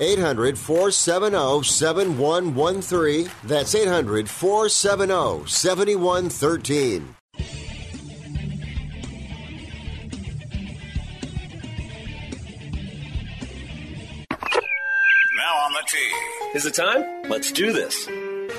800 470 7113. That's 800 470 7113. Now on the tee. Is it time? Let's do this.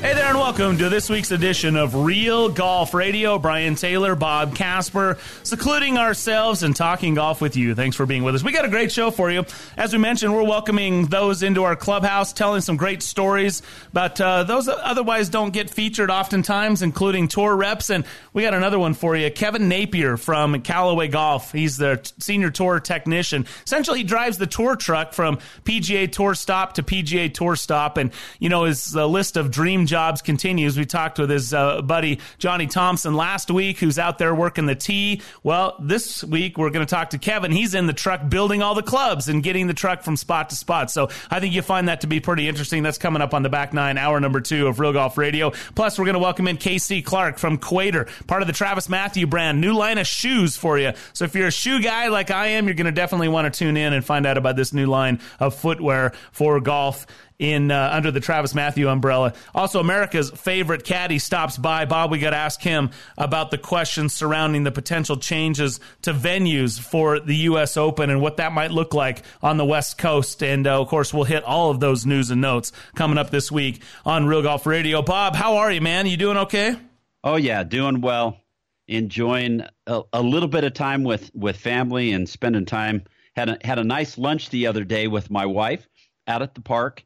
Hey there, and welcome to this week's edition of Real Golf Radio. Brian Taylor, Bob Casper, secluding ourselves and talking golf with you. Thanks for being with us. We got a great show for you. As we mentioned, we're welcoming those into our clubhouse, telling some great stories about uh, those that otherwise don't get featured oftentimes, including tour reps. And we got another one for you. Kevin Napier from Callaway Golf. He's the senior tour technician. Essentially, he drives the tour truck from PGA Tour stop to PGA Tour stop. And, you know, his uh, list of dream jobs continues. We talked with his uh, buddy Johnny Thompson last week, who's out there working the tee. Well, this week we're going to talk to Kevin. He's in the truck building all the clubs and getting the truck from spot to spot. So I think you find that to be pretty interesting. That's coming up on the back nine, hour number two of Real Golf Radio. Plus, we're going to welcome in KC Clark from Cuater, part of the TravisMathew brand. New line of shoes for you. So if you're a shoe guy like I am, you're going to definitely want to tune in and find out about this new line of footwear for golf in uh, under the TravisMathew umbrella. Also, America's favorite caddy stops by. Bob, we got to ask him about the questions surrounding the potential changes to venues for the U.S. Open and what that might look like on the West Coast. And uh, of course, we'll hit all of those news and notes coming up this week on Real Golf Radio. Bob, how are you, man? You doing okay? Oh yeah, doing well. Enjoying a, a little bit of time with with family and spending time. Had a, had a nice lunch the other day with my wife out at the park.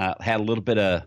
Uh, had a little bit of,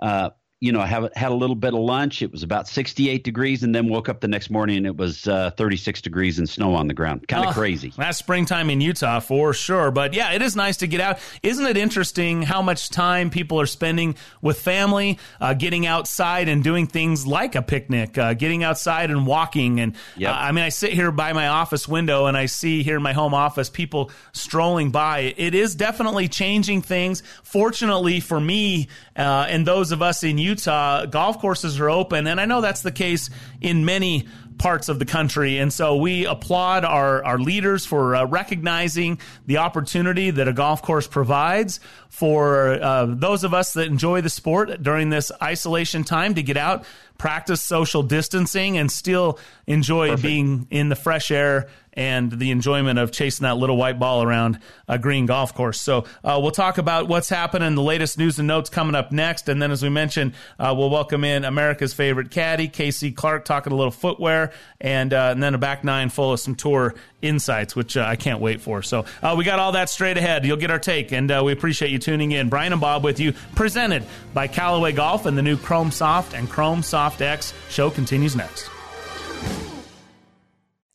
uh, you know, have had a little bit of lunch. It was about 68 degrees, and then woke up the next morning and it was uh, 36 degrees and snow on the ground. Kind of Oh, crazy. That's springtime in Utah for sure. But yeah, it is nice to get out. Isn't it interesting how much time people are spending with family, uh, getting outside and doing things like a picnic, uh, getting outside and walking? And Yep. uh, I mean, I sit here by my office window and I see here in my home office people strolling by. It is definitely changing things. Fortunately for me uh, and those of us in Utah, golf courses are open. And I know that's the case in many parts of the country. And so we applaud our, our leaders for uh, recognizing the opportunity that a golf course provides for uh, those of us that enjoy the sport during this isolation time to get out, practice social distancing, and still enjoy being in the fresh air and the enjoyment of chasing that little white ball around a green golf course. So uh, we'll talk about what's happening, the latest news and notes coming up next. And then, as we mentioned, uh, we'll welcome in America's favorite caddy, Casey Clark, talking a little footwear, and, uh, and then a back nine full of some tour insights, which uh, I can't wait for. So uh, we got all that straight ahead. You'll get our take, and uh, we appreciate you tuning in. Brian and Bob with you, presented by Callaway Golf and the new Chrome Soft and Chrome Soft X. Show continues next.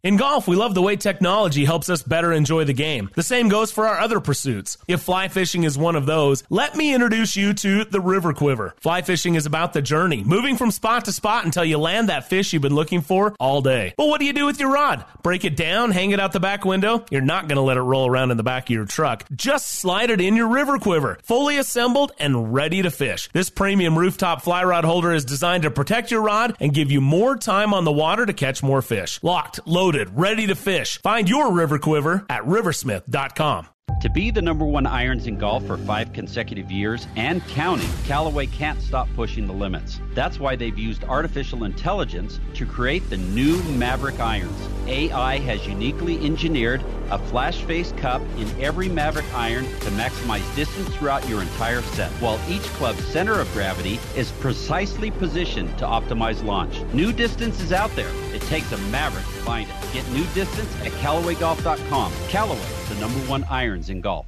In golf, we love the way technology helps us better enjoy the game. The same goes for our other pursuits. If fly fishing is one of those, let me introduce you to the River Quiver. Fly fishing is about the journey, moving from spot to spot until you land that fish you've been looking for all day. But what do you do with your rod? Break it down, hang it out the back window? You're not going to let it roll around in the back of your truck. Just slide it in your River Quiver, fully assembled and ready to fish. This premium rooftop fly rod holder is designed to protect your rod and give you more time on the water to catch more fish. Locked, loaded, ready to fish. Find your River Quiver at riversmith.com. To be the number one irons in golf for five consecutive years and counting, Callaway can't stop pushing the limits. That's why they've used artificial intelligence to create the new Maverick irons. AI has uniquely engineered a flash face cup in every Maverick iron to maximize distance throughout your entire set, while each club's center of gravity is precisely positioned to optimize launch. New distance is out there. It takes a Maverick to find it. Get new distance at CallawayGolf.com. Callaway, the number one irons in golf.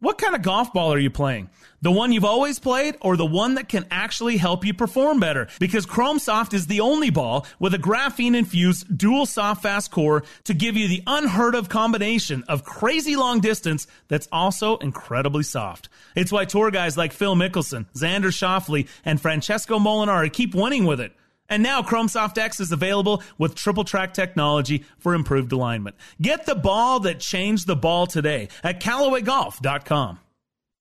What kind of golf ball are you playing? The one you've always played or the one that can actually help you perform better? Because Chrome Soft is the only ball with a graphene infused dual soft fast core to give you the unheard of combination of crazy long distance that's also incredibly soft. It's why tour guys like Phil Mickelson, Xander Schauffele, and Francesco Molinari keep winning with it. And now Chrome Soft X is available with triple track technology for improved alignment. Get the ball that changed the ball today at CallawayGolf.com.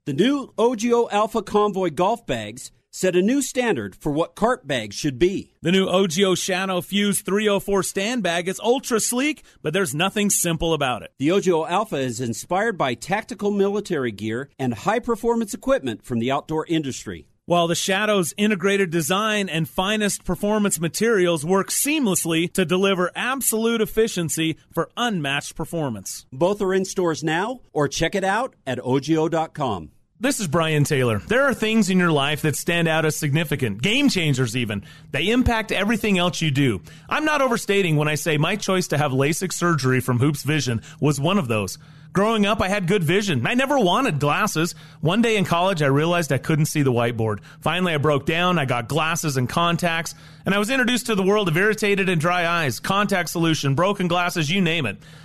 The new OGIO Alpha Convoy golf bags set a new standard for what cart bags should be. The new OGIO Shadow Fuse 304 stand bag is ultra sleek, but there's nothing simple about it. The OGIO Alpha is inspired by tactical military gear and high performance equipment from the outdoor industry while the Shadow's integrated design and finest performance materials work seamlessly to deliver absolute efficiency for unmatched performance. Both are in stores now, or check it out at OGIO.com. This is Brian Taylor. There are things in your life that stand out as significant, game changers even. They impact everything else you do. I'm not overstating when I say my choice to have LASIK surgery from Hoopes Vision was one of those. Growing up, I had good vision. I never wanted glasses. One day in college, I realized I couldn't see the whiteboard. Finally, I broke down. I got glasses and contacts, and I was introduced to the world of irritated and dry eyes, contact solution, broken glasses, you name it.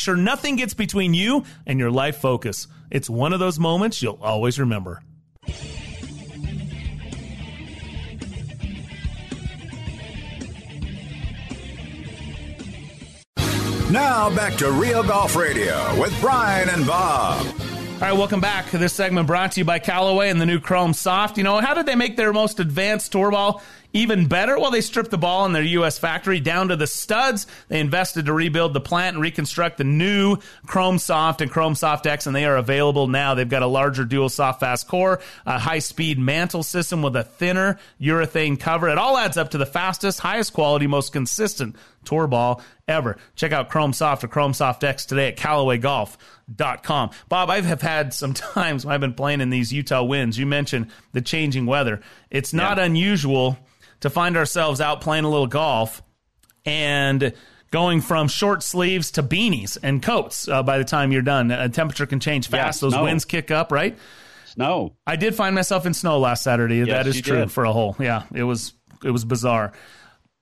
sure nothing gets between you and your life focus. It's one of those moments you'll always remember. Now back to Real Golf Radio with Brian and Bob. All right, welcome back. This segment brought to you by Callaway and the new Chrome Soft. You know, how did they make their most advanced tour ball even better? Well, they stripped the ball in their U.S. factory down to the studs. They invested to rebuild the plant and reconstruct the new Chrome Soft and Chrome Soft X, and they are available now. They've got a larger dual soft fast core, a high speed mantle system with a thinner urethane cover. It all adds up to the fastest, highest quality, most consistent tour ball ever. Check out Chrome Soft or Chrome Soft X today at CallawayGolf.com. Bob, I have had some times when I've been playing in these Utah winds. You mentioned the changing weather. It's not yeah. unusual to find ourselves out playing a little golf and going from short sleeves to beanies and coats uh, by the time you're done. A temperature can change fast. Yeah, Those winds kick up, right? Snow. I did find myself in snow last Saturday. Yes, that is true did. for a hole. Yeah, it was it was bizarre.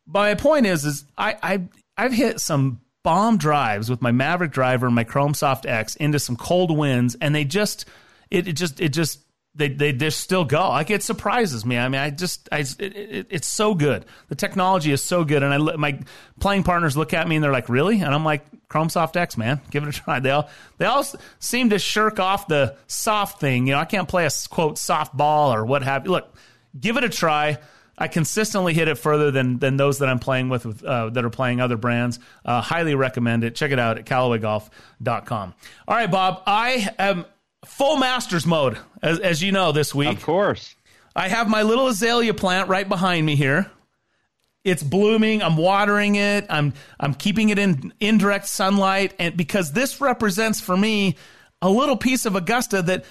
My point is, is I, I I've hit some bomb drives with my Maverick driver and my Chrome Soft X into some cold winds, and they just it, it just it just they they just still go. Like it surprises me. I mean, I just I it, it, it's so good. The technology is so good, and I my playing partners look at me and they're like, "Really?" And I'm like, "Chrome Soft X, man, give it a try." They all they all seem to shirk off the soft thing. You know, I can't play a quote soft ball or what have you. Look, give it a try. I consistently hit it further than than those that I'm playing with, with uh, that are playing other brands. Uh, highly recommend it. Check it out at CallawayGolf.com. All right, Bob. I am full masters mode, as, as you know, this week. Of course. I have my little azalea plant right behind me here. It's blooming. I'm watering it. I'm I'm keeping it in indirect sunlight, and because this represents for me a little piece of Augusta that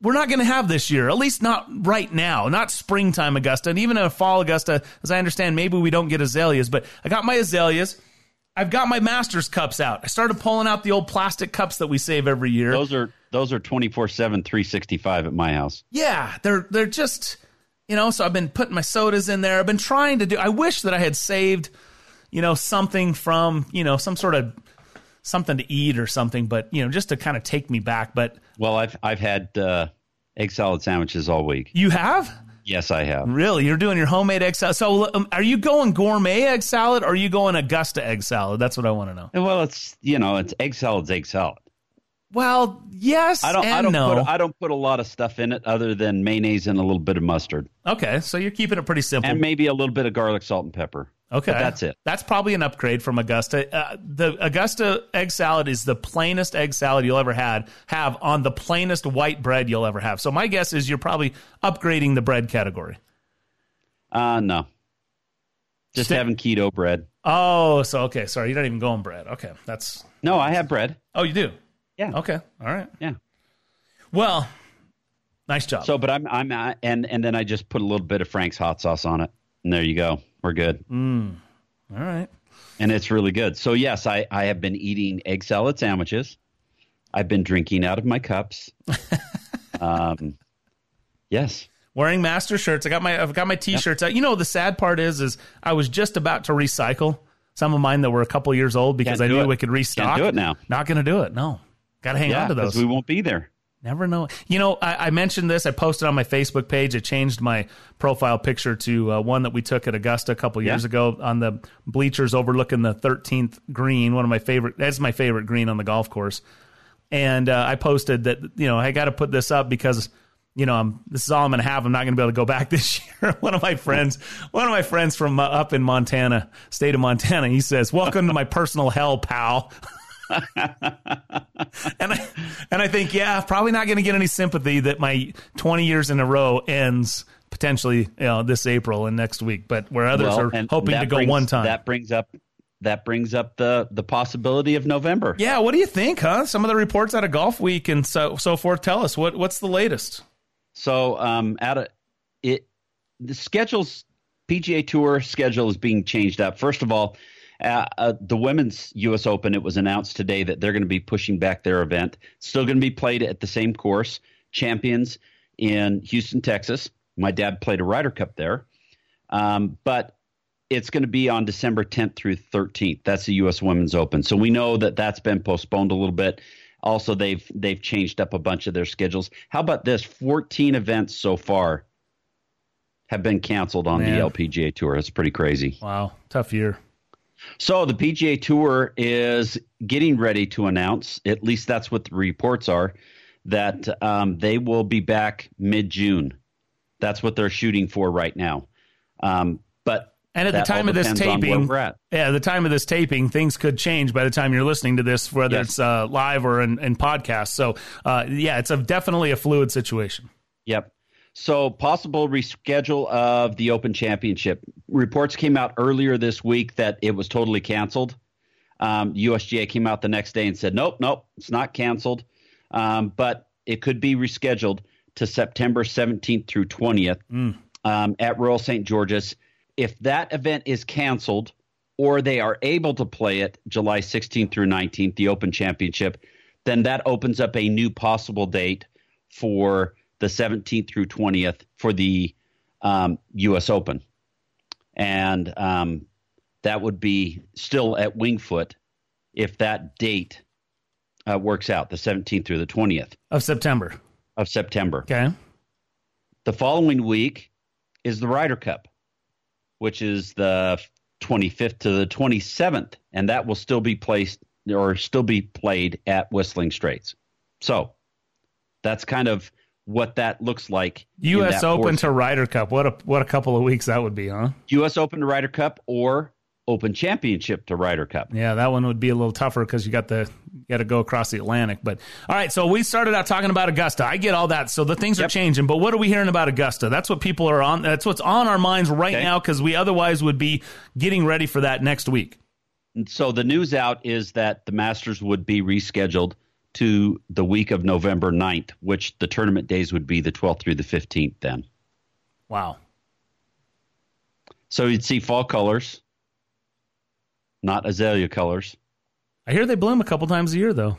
we're not going to have this year, at least not right now, not springtime Augusta, and even a fall Augusta. As I understand, maybe we don't get azaleas, but I got my azaleas. I've got my Masters cups out. I started pulling out the old plastic cups that we save every year. Those are those are 24/7 365 at my house. Yeah, they're they're just you know, so I've been putting my sodas in there. I've been trying to do I wish that I had saved, you know, something from, you know, some sort of something to eat or something, but you know, just to kind of take me back. But Well, I've I've had uh, egg salad sandwiches all week. you have Yes, I have. really, you're doing your homemade egg salad. So, um, are you going gourmet egg salad or are you going Augusta egg salad? That's what I want to know. Well, it's you know, it's egg salad's egg salad. Well, yes I don't I don't no. put I don't put a lot of stuff in it other than mayonnaise and a little bit of mustard okay, so you're keeping it pretty simple. and maybe a little bit of garlic, salt, and pepper. Okay, But that's it. That's probably an upgrade from Augusta. Uh, the Augusta egg salad is the plainest egg salad you'll ever had have on the plainest white bread you'll ever have. So my guess is you're probably upgrading the bread category. Uh no. Just having keto bread. Oh, so okay, sorry, you're not even going bread. Okay, that's No, I have bread. oh, you do. Yeah. Okay, all right. Yeah. Well, nice job. So, but I'm I'm uh, and and then I just put a little bit of Frank's hot sauce on it, and there you go. We're good, all right. and it's really good. So yes, I I have been eating egg salad sandwiches. I've been drinking out of my cups. um, yes. Wearing master shirts. I got my I've got my t-shirts out. You know the sad part is is I was just about to recycle some of mine that were a couple years old because Can't I knew it. we could restock. Can't do it now. Not going to do it. No. Got to hang Yeah, on to those. we won't be there. Never know. You know, I, I mentioned this. I posted on my Facebook page. I changed my profile picture to uh, one that we took at Augusta a couple years Yeah. ago on the bleachers overlooking the 13th green. One of my favorite. That's my favorite green on the golf course. And uh, I posted that you know I got to put this up because you know I'm this is all I'm going to have. I'm not going to be able to go back this year. one of my friends, one of my friends from uh, up in Montana, state of Montana, he says, "Welcome to my personal hell, pal." and I and I think, yeah, probably not going to get any sympathy that my 20 years in a row ends potentially, you know, this April and next week. But where others Well, are hoping to go brings- one time. That brings up that brings up the the possibility of November. yeah, what do you think, huh? Some of the reports out of Golfweek and so so forth tell us what what's the latest. So um, out of it, the schedules PGA Tour schedule is being changed up. First of all, uh, uh, the women's U.S. Open. It was announced today that they're going to be pushing back their event. Still going to be played at the same course, Champions in Houston, Texas. My dad played a Ryder Cup there, um, but it's going to be on December 10th through 13th. That's the U.S. Women's Open. So we know that that's been postponed a little bit. Also, they've they've changed up a bunch of their schedules. How about this? 14 events so far have been canceled on Man. the LPGA Tour. That's pretty crazy. Wow, tough year. So the PGA Tour is getting ready to announce, at least that's what the reports are, that um, they will be back mid June. That's what they're shooting for right now. Um, but And at the time of this depends on where taping, yeah, at the time of this taping, things could change by the time you're listening to this, whether Yes. it's uh, live or in, in podcast. So, uh, yeah, it's a definitely a fluid situation. Yep. So possible reschedule of the Open Championship. Reports came out earlier this week that it was totally canceled. Um, USGA came out the next day and said, nope, nope, it's not canceled, um, but it could be rescheduled to September 17th through 20th um, at Royal St. George's. If that event is canceled or they are able to play it July 16th through 19th, the Open Championship, then that opens up a new possible date for the 17th through 20th for the um, U.S. Open. And um, that would be still at Wingfoot if that date uh, works out, the 17th through the 20th Of September. of September. Okay. The following week is the Ryder Cup, which is the 25th to the 27th, and that will still be placed or still be played at Whistling Straits. So that's kind of what that looks like. U.S. Open portion. to Ryder Cup. What a what a couple of weeks that would be, huh? U.S. Open to Ryder Cup or Open Championship to Ryder Cup. Yeah, that one would be a little tougher because you got the you got to go across the Atlantic. But all right, so we started out talking about Augusta. I get all that. So the things are changing. But what are we hearing about Augusta? That's what people are on. That's what's on our minds right Okay. now because we otherwise would be getting ready for that next week. And so the news out is that the Masters would be rescheduled to the week of November 9th, which the tournament days would be the 12th through the 15th then. Wow. So you'd see fall colors, not azalea colors. I hear they bloom a couple times a year though.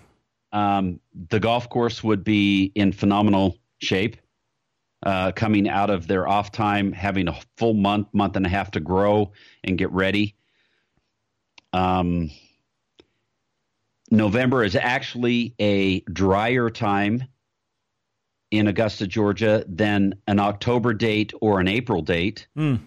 Um, the golf course would be in phenomenal shape, uh, coming out of their off time, having a full month, month and a half to grow and get ready. Um, November is actually a drier time in Augusta, Georgia, than an October date or an April date. Mm.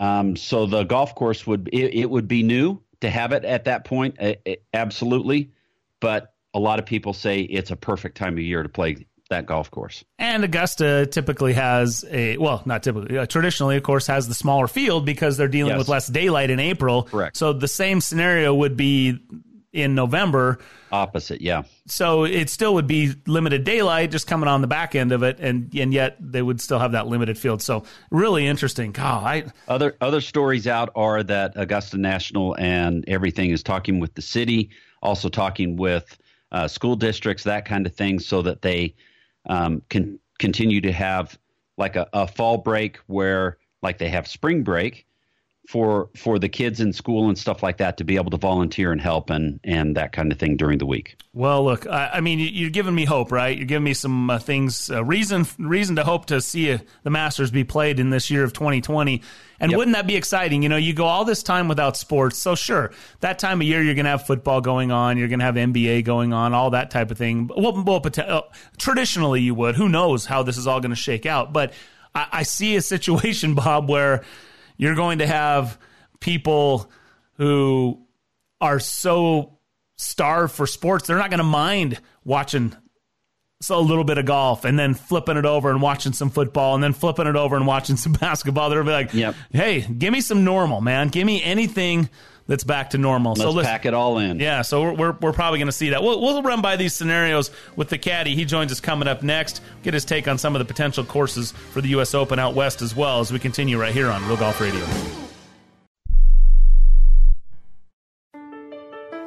Um, so the golf course would it, it, would be new to have it at that point, uh, absolutely. But a lot of people say it's a perfect time of year to play that golf course. And Augusta typically has a well, not typically, uh, traditionally, of course, has the smaller field because they're dealing yes. with less daylight in April. Correct. So the same scenario would be in November. Opposite, yeah. So it still would be limited daylight, just coming on the back end of it, and and yet they would still have that limited field. So really interesting. God, I, other other stories out are that Augusta National and everything is talking with the city, also talking with uh, school districts, that kind of thing, so that they um, can continue to have like a, a fall break where like they have spring break for for the kids in school and stuff like that to be able to volunteer and help and and that kind of thing during the week. Well, look, I, I mean, you're giving me hope, right? You're giving me some uh, things, uh, reason reason to hope to see uh, the Masters be played in this year of 2020. And yep. wouldn't that be exciting? You know, you go all this time without sports. So sure, that time of year you're going to have football going on, you're going to have NBA going on, all that type of thing. Well, well uh, traditionally you would. Who knows how this is all going to shake out? But I, I see a situation, Bob, where you're going to have people who are so starved for sports, they're not going to mind watching so a little bit of golf and then flipping it over and watching some football and then flipping it over and watching some basketball. They'll be like, yep. "Hey, give me some normal, man. Give me anything that's back to normal." Let's so let's pack it all in. Yeah, so we're we're, we're probably going to see that. We'll, we'll run by these scenarios with the caddy. He joins us coming up next. Get his take on some of the potential courses for the U.S. Open out west as well as we continue right here on Real Golf Radio.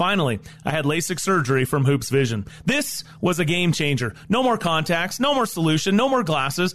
Finally, I had LASIK surgery from Hoopes Vision. This was a game changer. No more contacts, no more solution, no more glasses.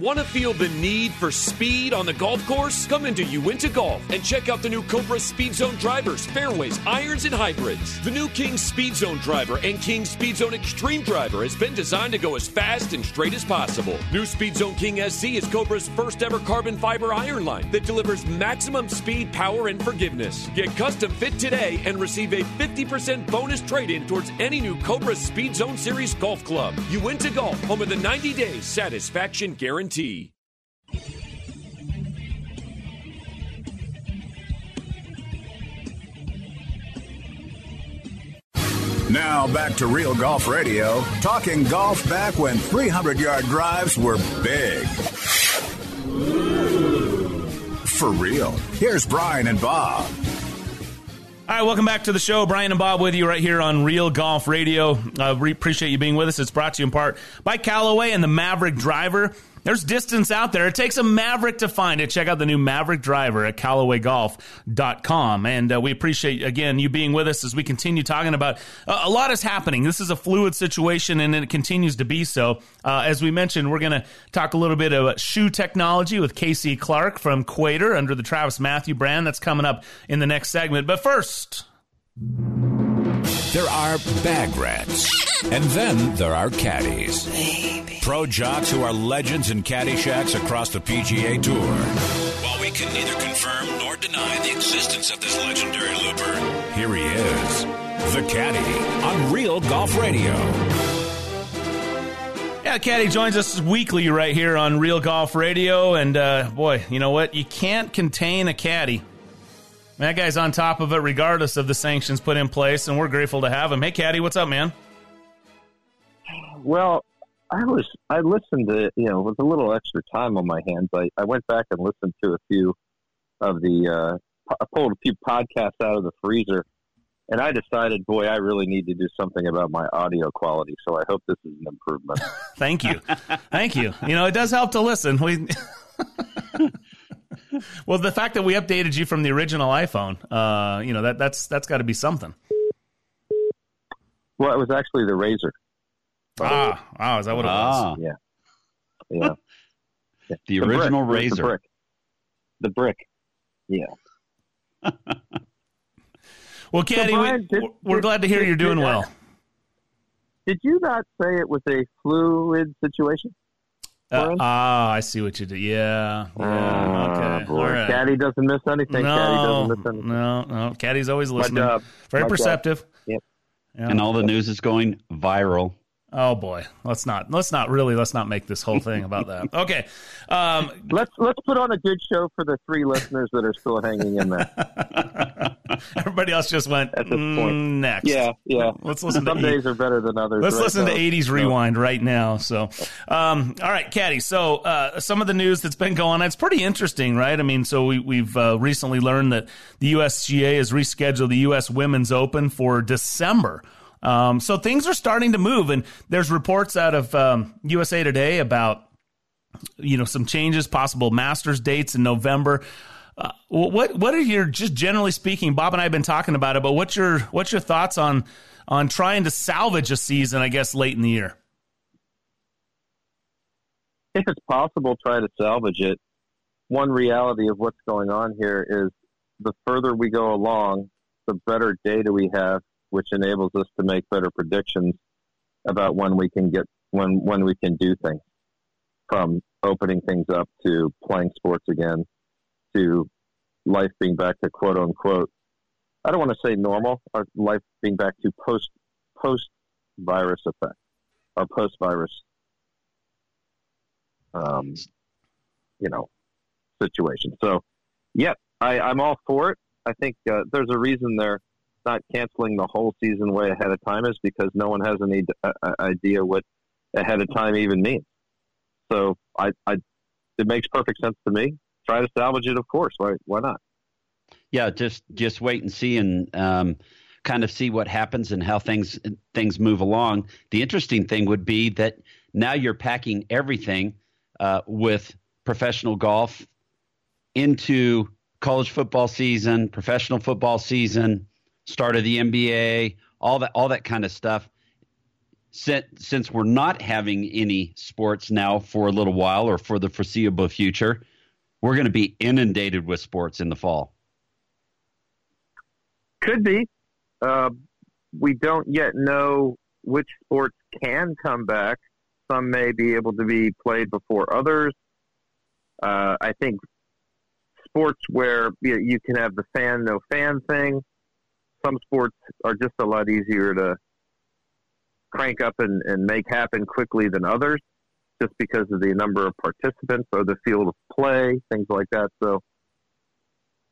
Want to feel the need for speed on the golf course? Come into Uinta Golf and check out the new Cobra Speed Zone drivers, fairways, irons, and hybrids. The new King Speed Zone driver and King Speed Zone Extreme driver has been designed to go as fast and straight as possible. New Speed Zone King SC is Cobra's first ever carbon fiber iron line that delivers maximum speed, power, and forgiveness. Get custom fit today and receive a 50% bonus trade in towards any new Cobra Speed Zone Series golf club. Uinta Golf, home of the 90 days satisfaction guarantee County. Now back to Real Golf Radio, talking golf back when 300 yard drives were big. For real. Here's Brian and Bob. All right, welcome back to the show. Brian and Bob with you right here on Real Golf Radio. Uh, we appreciate you being with us. It's brought to you in part by Callaway and the Maverick Driver. There's distance out there. It takes a Maverick to find it. Check out the new Maverick driver at CallawayGolf.com. And uh, we appreciate, again, you being with us as we continue talking about uh, a lot is happening. This is a fluid situation and it continues to be so. Uh, as we mentioned, we're going to talk a little bit about shoe technology with Casey Clark from Cuater under the TravisMathew brand. That's coming up in the next segment. But first, there are bag rats, and then there are caddies. Pro jocks who are legends in caddy shacks across the PGA Tour. While we can neither confirm nor deny the existence of this legendary looper, here he is, the caddy on Real Golf Radio. Yeah, Caddy joins us weekly right here on Real Golf Radio. And uh, boy, you know what? You can't contain a caddy. That guy's on top of it regardless of the sanctions put in place, and we're grateful to have him. Hey, Caddy, what's up, man? Well, I was I listened to you know with a little extra time on my hands. I, I went back and listened to a few of the uh, I pulled a few podcasts out of the freezer, and I decided, boy, I really need to do something about my audio quality. So I hope this is an improvement. Thank you, thank you. You know, it does help to listen. We. well, the fact that we updated you from the original iPhone, uh, you know that that's that's got to be something. Well, it was actually the Razr. Ah, ah, is that what it was? Yeah, yeah. the, the, original brick, Razr. The brick. The brick. Yeah. well, Caddy, so we, did, we're did, glad to hear did, you're doing well. Did you not say it was a fluid situation? Uh, ah, I see what you did. Yeah. yeah. Uh, okay. Boy. All right. Caddy doesn't miss anything. No, Caddy doesn't miss anything. No, no. Caddy's always listening. Very My perceptive. Job. Yep. Yeah. And all the news is going viral. Oh boy, let's not let's not really let's not make this whole thing about that. Okay, um, let's let's put on a good show for the three listeners that are still hanging in there. Everybody else just went at this mm, point. Next, yeah, yeah. Let's listen. Some to days are better than others. Let's right listen now. to '80s Rewind right now. So, um, all right, Caddy. So, uh, some of the news that's been going on, it's pretty interesting, right? I mean, so we, we've uh, recently learned that the USGA has rescheduled the U.S. Women's Open for December. Um, so things are starting to move, and there's reports out of um, USA Today about you know some changes, possible Masters dates in November. Uh, what what are your just generally speaking? Bob and I have been talking about it, but what's your what's your thoughts on on trying to salvage a season? I guess late in the year. If it's possible, try to salvage it. One reality of what's going on here is the further we go along, the better data we have which enables us to make better predictions about when we can get when when we can do things from opening things up to playing sports again to life being back to quote unquote I don't want to say normal or life being back to post post virus effect or post virus um, you know situation. So yeah I, I'm all for it. I think uh, there's a reason they're not canceling the whole season way ahead of time is because no one has any uh, uh, idea what ahead of time even means. So I, I, it makes perfect sense to me. Try to salvage it, of course. Why, why not? Yeah, just just wait and see, and um, kind of see what happens and how things things move along. The interesting thing would be that now you're packing everything uh, with professional golf into college football season, professional football season, start of the NBA, all that all that kind of stuff. Since, since we're not having any sports now for a little while or for the foreseeable future, we're going to be inundated with sports in the fall. Could be. Uh, we don't yet know which sports can come back. Some may be able to be played before others. Uh, I think sports where you, you can have the fan no fan thing some sports are just a lot easier to crank up and, and make happen quickly than others, just because of the number of participants or the field of play, things like that. So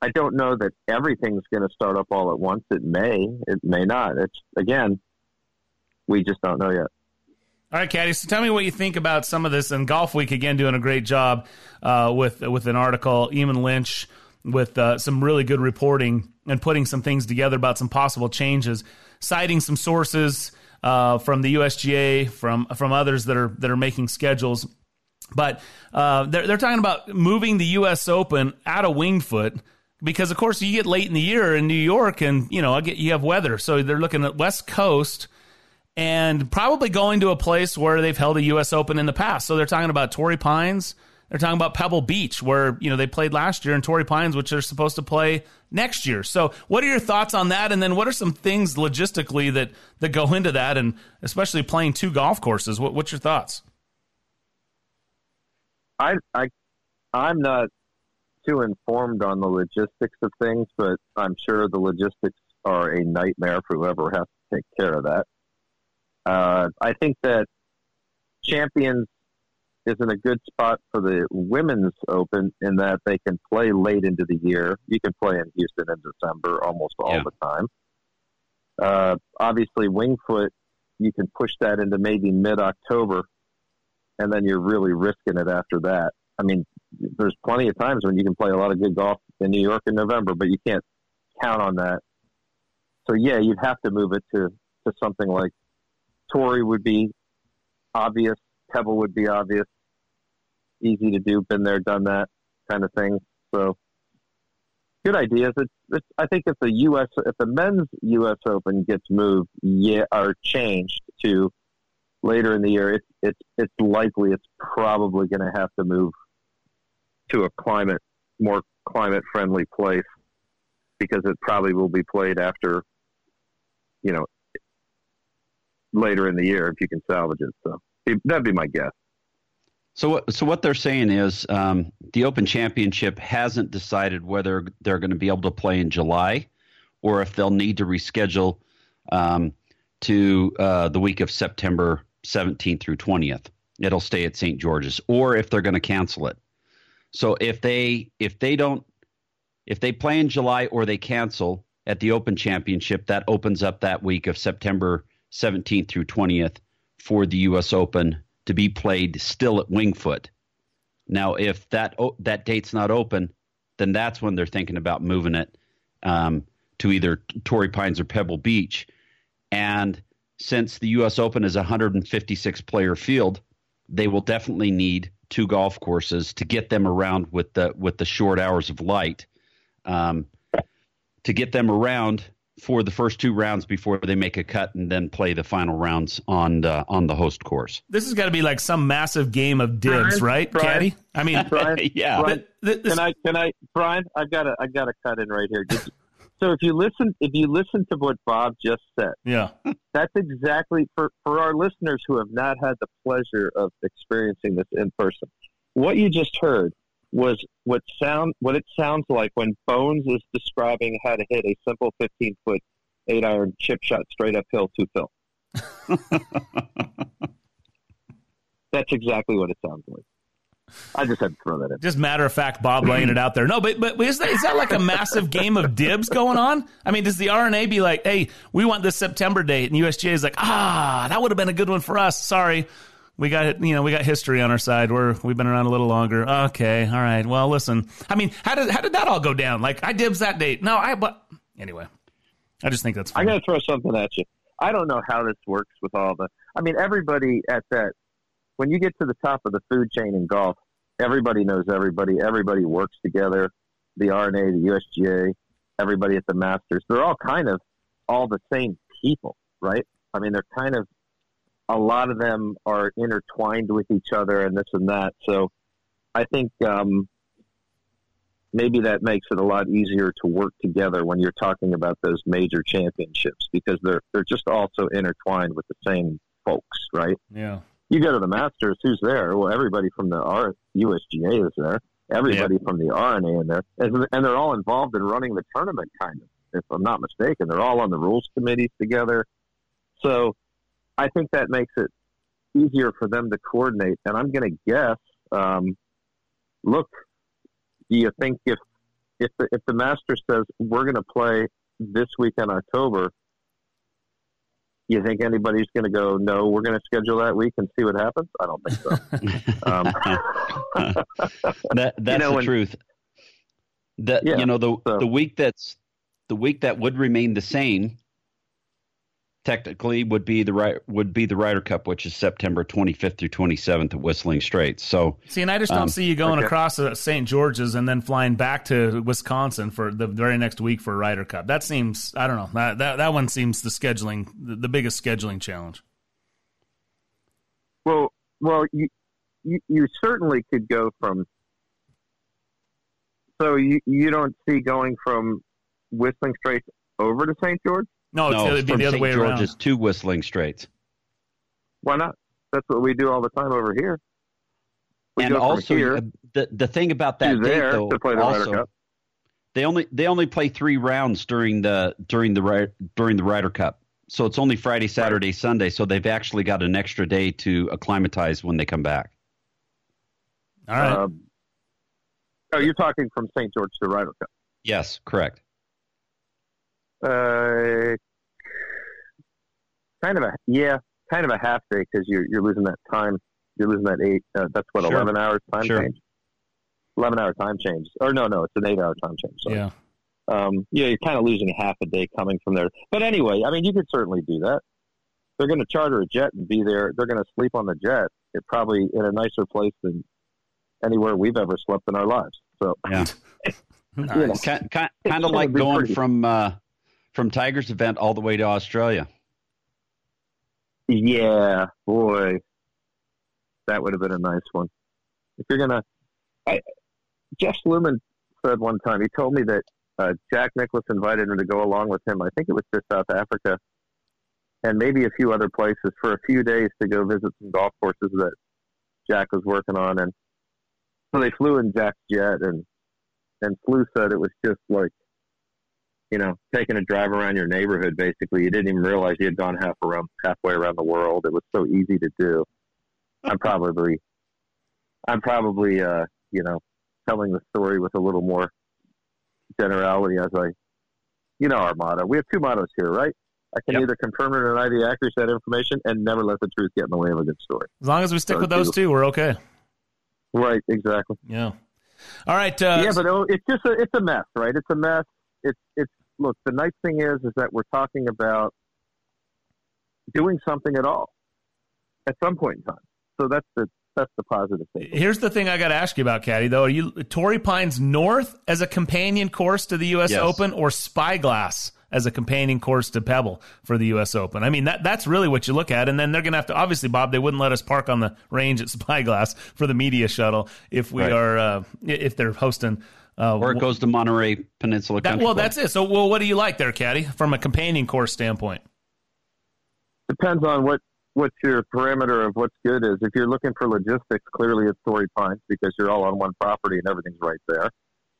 I don't know that everything's going to start up all at once. It may, it may not. It's again, we just don't know yet. All right, Caddy. So tell me what you think about some of this. And Golfweek again doing a great job uh, with with an article. Eamon Lynch with uh, some really good reporting and putting some things together about some possible changes, citing some sources uh, from the USGA, from from others that are that are making schedules. But uh, they're they're talking about moving the U.S. Open out of Wingfoot because, of course, you get late in the year in New York, and you know you have weather, so they're looking at West Coast and probably going to a place where they've held a U.S. Open in the past. So they're talking about Torrey Pines. They're talking about Pebble Beach, where you know they played last year, and Torrey Pines, which they're supposed to play next year. So, what are your thoughts on that? And then, what are some things logistically that that go into that, and especially playing two golf courses? What, what's your thoughts? I I I'm not too informed on the logistics of things, but I'm sure the logistics are a nightmare for whoever has to take care of that. Uh, I think that Champions is in a good spot for the Women's Open in that they can play late into the year. You can play in Houston in December almost all yeah. the time. Uh, obviously, Wingfoot, you can push that into maybe mid October, and then you're really risking it after that. I mean, there's plenty of times when you can play a lot of good golf in New York in November, but you can't count on that. So yeah, you'd have to move it to to something like Torrey would be obvious. Pebble would be obvious. Easy to do. Been there, done that kind of thing. So good ideas. It's, it's, I think if the U.S. if the men's U.S. Open gets moved, yeah, or changed to later in the year, it's it's it's likely it's probably going to have to move to a climate more climate friendly place because it probably will be played after you know later in the year if you can salvage it. So that'd be my guess. So, so what they're saying is um, the Open Championship hasn't decided whether they're going to be able to play in July, or if they'll need to reschedule um, to uh, the week of September 17th through 20th. It'll stay at St. George's, or if they're going to cancel it. So if they if they don't if they play in July or they cancel at the Open Championship, that opens up that week of September 17th through 20th for the U.S. Open to be played still at Wingfoot. Now, if that that date's not open, then that's when they're thinking about moving it um, to either Torrey Pines or Pebble Beach. And since the U.S. Open is a 156 player field, they will definitely need two golf courses to get them around with the with the short hours of light. Um, to get them around for the first two rounds before they make a cut and then play the final rounds on the, on the host course. This has got to be like some massive game of dibs, Brian, right, Brian, Caddy? I mean, Brian, yeah. Brian, this, can I can I Brian? I've got to I got to cut in right here. so if you listen if you listen to what Bob just said, yeah, that's exactly for for our listeners who have not had the pleasure of experiencing this in person. What you just heard was what sound what it sounds like when Bones is describing how to hit a simple 15 foot eight iron chip shot straight uphill to Phil. That's exactly what it sounds like. I just had to throw that in. Just matter of fact, Bob laying it out there. No, but but is that is that like a massive game of dibs going on? I mean, does the R&A be like, hey, we want this September date, and USGA is like, ah, that would have been a good one for us. Sorry, we got you know we got history on our side. We're we've been around a little longer. Okay, all right. Well, listen. I mean, how did how did that all go down? Like I dibs that date. No, I but anyway. I just think that's. Funny. I got to throw something at you. I don't know how this works with all the. I mean, everybody at that. When you get to the top of the food chain in golf, everybody knows everybody. Everybody works together. The R&A, the USGA, everybody at the Masters. They're all kind of all the same people, right? I mean, they're kind of a lot of them are intertwined with each other and this and that. So I think um, maybe that makes it a lot easier to work together when you're talking about those major championships because they're they're just also intertwined with the same folks, right? Yeah. You go to the Masters, who's there? Well, everybody from the R- USGA is there. Everybody yeah. from the R&A in there, and, and they're all involved in running the tournament, kind of. If I'm not mistaken, they're all on the rules committees together. So I think that makes it easier for them to coordinate. And I'm going to guess. Um, look, do you think if if the, if the master says we're going to play this week in October, You think anybody's going to go? No, we're going to schedule that week and see what happens. I don't think so. um, that that's know, the truth. That Yeah, you know the so- the week that's the week that would remain the same technically would be the right would be the Ryder Cup, which is September 25th through 27th at Whistling Straits. So See, and I just don't Um, see you going okay. across St. George's and then flying back to Wisconsin for the very next week for Ryder Cup. That seems, I don't know, that that, that one seems the scheduling, the, the biggest scheduling challenge. Well, well, you, you you certainly could go from. So you you don't see going from Whistling Straits over to St. George? No, it's, no, it'd be from the other St. way George's around. to Whistling Straits. Why not? That's what we do all the time over here. We and also here uh, the the thing about that date there though to play the also, Cup. they only they only play three rounds during the during the during the Ryder Cup. So it's only Friday, Saturday, Sunday. So they've actually got an extra day to acclimatize when they come back. All right. Um, oh, you're talking from St. George to Ryder Cup. Yes, correct. Uh, kind of a yeah, kind of a half day because you're you're losing that time. You're losing that eight. Uh, that's what Sure. eleven hours time Sure. change. Eleven hour time change, or no, no, it's an eight hour time change. Sorry. yeah. Um, yeah, you're kind of losing half a day coming from there. But anyway, I mean, you could certainly do that. They're going to charter a jet and be there. They're going to sleep on the jet. It probably in a nicer place than anywhere we've ever slept in our lives. So Yeah. Nice. Kind, kind, kind of like going pretty. from uh, from Tigers event all the way to Australia. Yeah, boy, that would have been a nice one. If you're gonna, I, Jeff Sluman said one time. He told me that uh, Jack Nicklaus invited him to go along with him. I think it was to South Africa, and maybe a few other places for a few days to go visit some golf courses that Jack was working on. And so they flew in Jack's jet, and and Flew said it was just like you know, taking a drive around your neighborhood. Basically, you didn't even realize you had gone half around, halfway around the world. It was so easy to do. I'm probably, I'm probably, uh, you know, telling the story with a little more generality as I, you know, our motto. We have two mottos here, right? I can Yep. either confirm or deny the accuracy of that information, and never let the truth get in the way of a good story. As long as we stick So with those two, we're okay. Right? Exactly. Yeah. All right. Uh, yeah, but oh, it's just a, it's a mess, right? It's a mess. It's it's look. The nice thing is, is that we're talking about doing something at all at some point in time. So that's the that's the positive thing. Here's the thing I got to ask you about, Caddy. Though, are you Torrey Pines North as a companion course to the U.S. Yes. Open, or Spyglass as a companion course to Pebble for the U.S. Open? I mean, that that's really what you look at. And then they're going to have to obviously, Bob. They wouldn't let us park on the range at Spyglass for the media shuttle if we Right. are uh, if they're hosting. Uh, Or it goes to Monterey Peninsula that, Country well, Club. that's it. So, well, what do you like there, Caddy, from a companion course standpoint? Depends on what what your parameter of what's good is. If you're looking for logistics, clearly it's Torrey Pines because you're all on one property and everything's right there.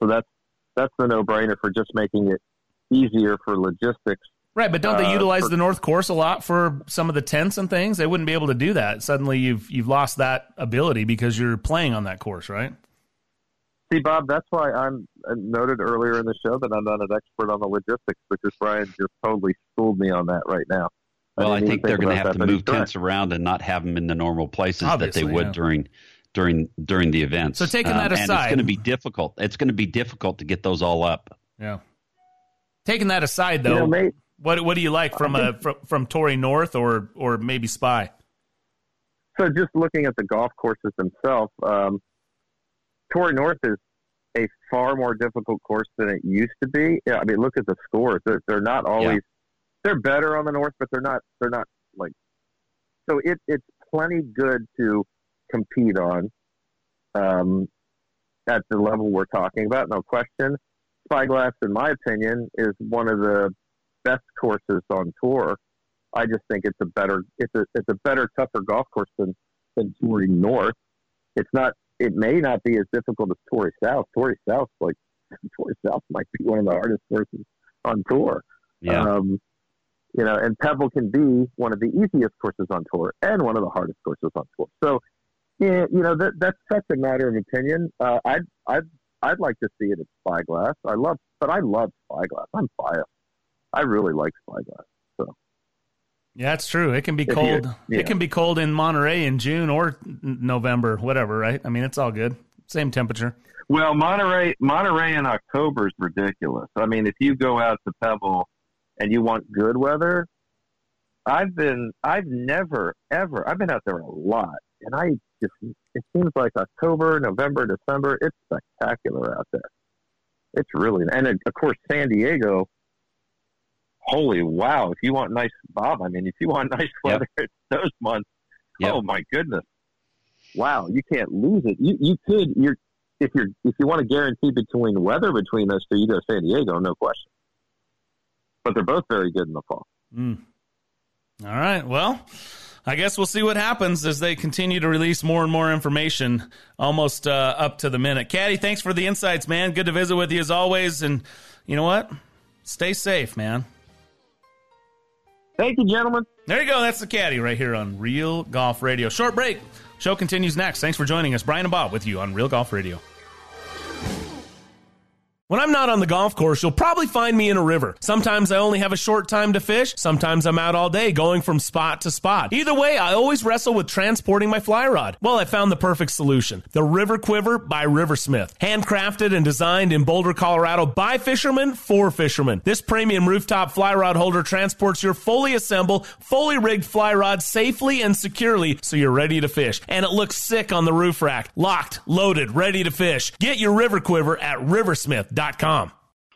So that's that's the no brainer for just making it easier for logistics. Right, but don't they Uh, utilize for- the North Course a lot for some of the tents and things? They wouldn't be able to do that. Suddenly, you've you've lost that ability because you're playing on that course, right? See, Bob, that's why I'm I noted earlier in the show that I'm not an expert on the logistics because Brian just totally schooled me on that right now. Well, I didn't think they're going to have to move he's correct. tents around and not have them in the normal places Obviously, that they would yeah. during during during the events. So taking that Um, and it's going to be difficult. It's going to be difficult to get those all up. Yeah. Taking that aside, You though, know, mate, what what do you like from a from, from Torrey North or or maybe Spy? So just looking at the golf courses themselves, um, Torrey North is a far more difficult course than it used to be. Yeah, I mean, look at the scores; they're, they're not always they're better on the North, but they're not they're not like so. It it's plenty good to compete on um, at the level we're talking about, no question. Spyglass, in my opinion, is one of the best courses on tour. I just think it's a better it's a it's a better tougher golf course than than Torrey North. It's not it may not be as difficult as Torrey South. Torrey South like Torrey South might be one of the hardest courses on tour. Yeah. Um, you know, and Pebble can be one of the easiest courses on tour and one of the hardest courses on tour. So, yeah, you know, that that's such a matter of opinion. Uh, I'd I'd I'd like to see it at Spyglass. I love, but I love Spyglass. I'm biased. I really like Spyglass. Yeah, that's true. It can be If cold. yeah. It can be cold in Monterey in June or November, whatever, right? I mean, it's all good. Same temperature. Well, Monterey, Monterey in October is ridiculous. I mean, if you go out to Pebble and you want good weather, I've been, I've never, ever, I've been out there a lot, and I just, it seems like October, November, December, it's spectacular out there. It's really, and of course, San Diego. Holy wow! If you want nice, Bob, I mean, if you want nice weather, it's those months. Yep. Oh my goodness! Wow, you can't lose it. You you could you're if you're if you want to guarantee between weather between those two, you go San Diego, no question. But they're both very good in the fall. Mm. All right. Well, I guess we'll see what happens as they continue to release more and more information almost uh, up to the minute. Caddy, thanks for the insights, man. Good to visit with you as always. And you know what? Stay safe, man. Thank you, gentlemen. There you go. That's the caddy right here on Real Golf Radio. Short break. Show continues next. Thanks for joining us. Brian and Bob with you on Real Golf Radio. When I'm not on the golf course, you'll probably find me in a river. Sometimes I only have a short time to fish. Sometimes I'm out all day going from spot to spot. Either way, I always wrestle with transporting my fly rod. Well, I found the perfect solution. The River Quiver by Riversmith. Handcrafted and designed in Boulder, Colorado by fishermen for fishermen. This premium rooftop fly rod holder transports your fully assembled, fully rigged fly rod safely and securely so you're ready to fish. And it looks sick on the roof rack. Locked, loaded, ready to fish. Get your River Quiver at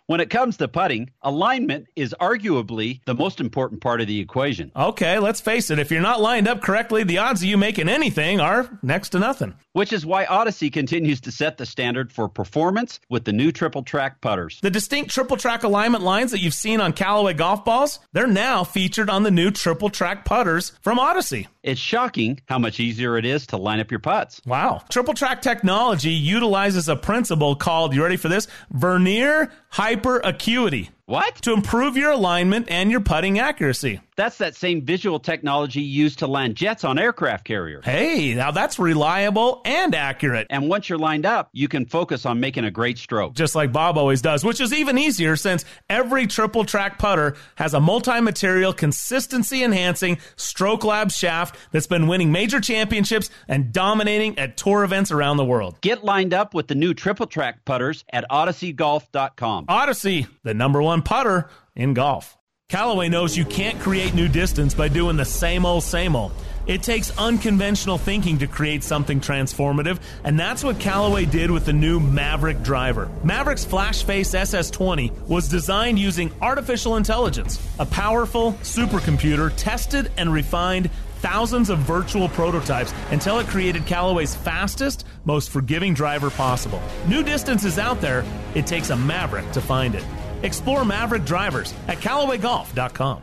When it comes to putting, alignment is arguably the most important part of the equation. Okay, let's face it. If you're not lined up correctly, the odds of you making anything are next to nothing. Which is why Odyssey continues to set the standard for performance with the new triple track putters. The distinct triple track alignment lines that you've seen on Callaway golf balls, they're now featured on the new triple track putters from Odyssey. It's shocking how much easier it is to line up your putts. Wow. Triple track technology utilizes a principle called, you ready for this? Vernier hyper acuity. What? To improve your alignment and your putting accuracy. That's that same visual technology used to land jets on aircraft carriers. Hey, now that's reliable and accurate. And once you're lined up, you can focus on making a great stroke. Just like Bob always does, which is even easier since every triple track putter has a multi material, consistency enhancing Stroke Lab shaft that's been winning major championships and dominating at tour events around the world. Get lined up with the new triple track putters at odysseygolf.com. Odyssey, the number one putter in golf. Callaway knows you can't create new distance by doing the same old, same old. It takes unconventional thinking to create something transformative, and that's what Callaway did with the new Maverick driver. Maverick's Flashface SS20 was designed using artificial intelligence, a powerful supercomputer tested and refined thousands of virtual prototypes until it created Callaway's fastest, most forgiving driver possible. New distance is out there, it takes a Maverick to find it. Explore Maverick drivers at CallawayGolf.com.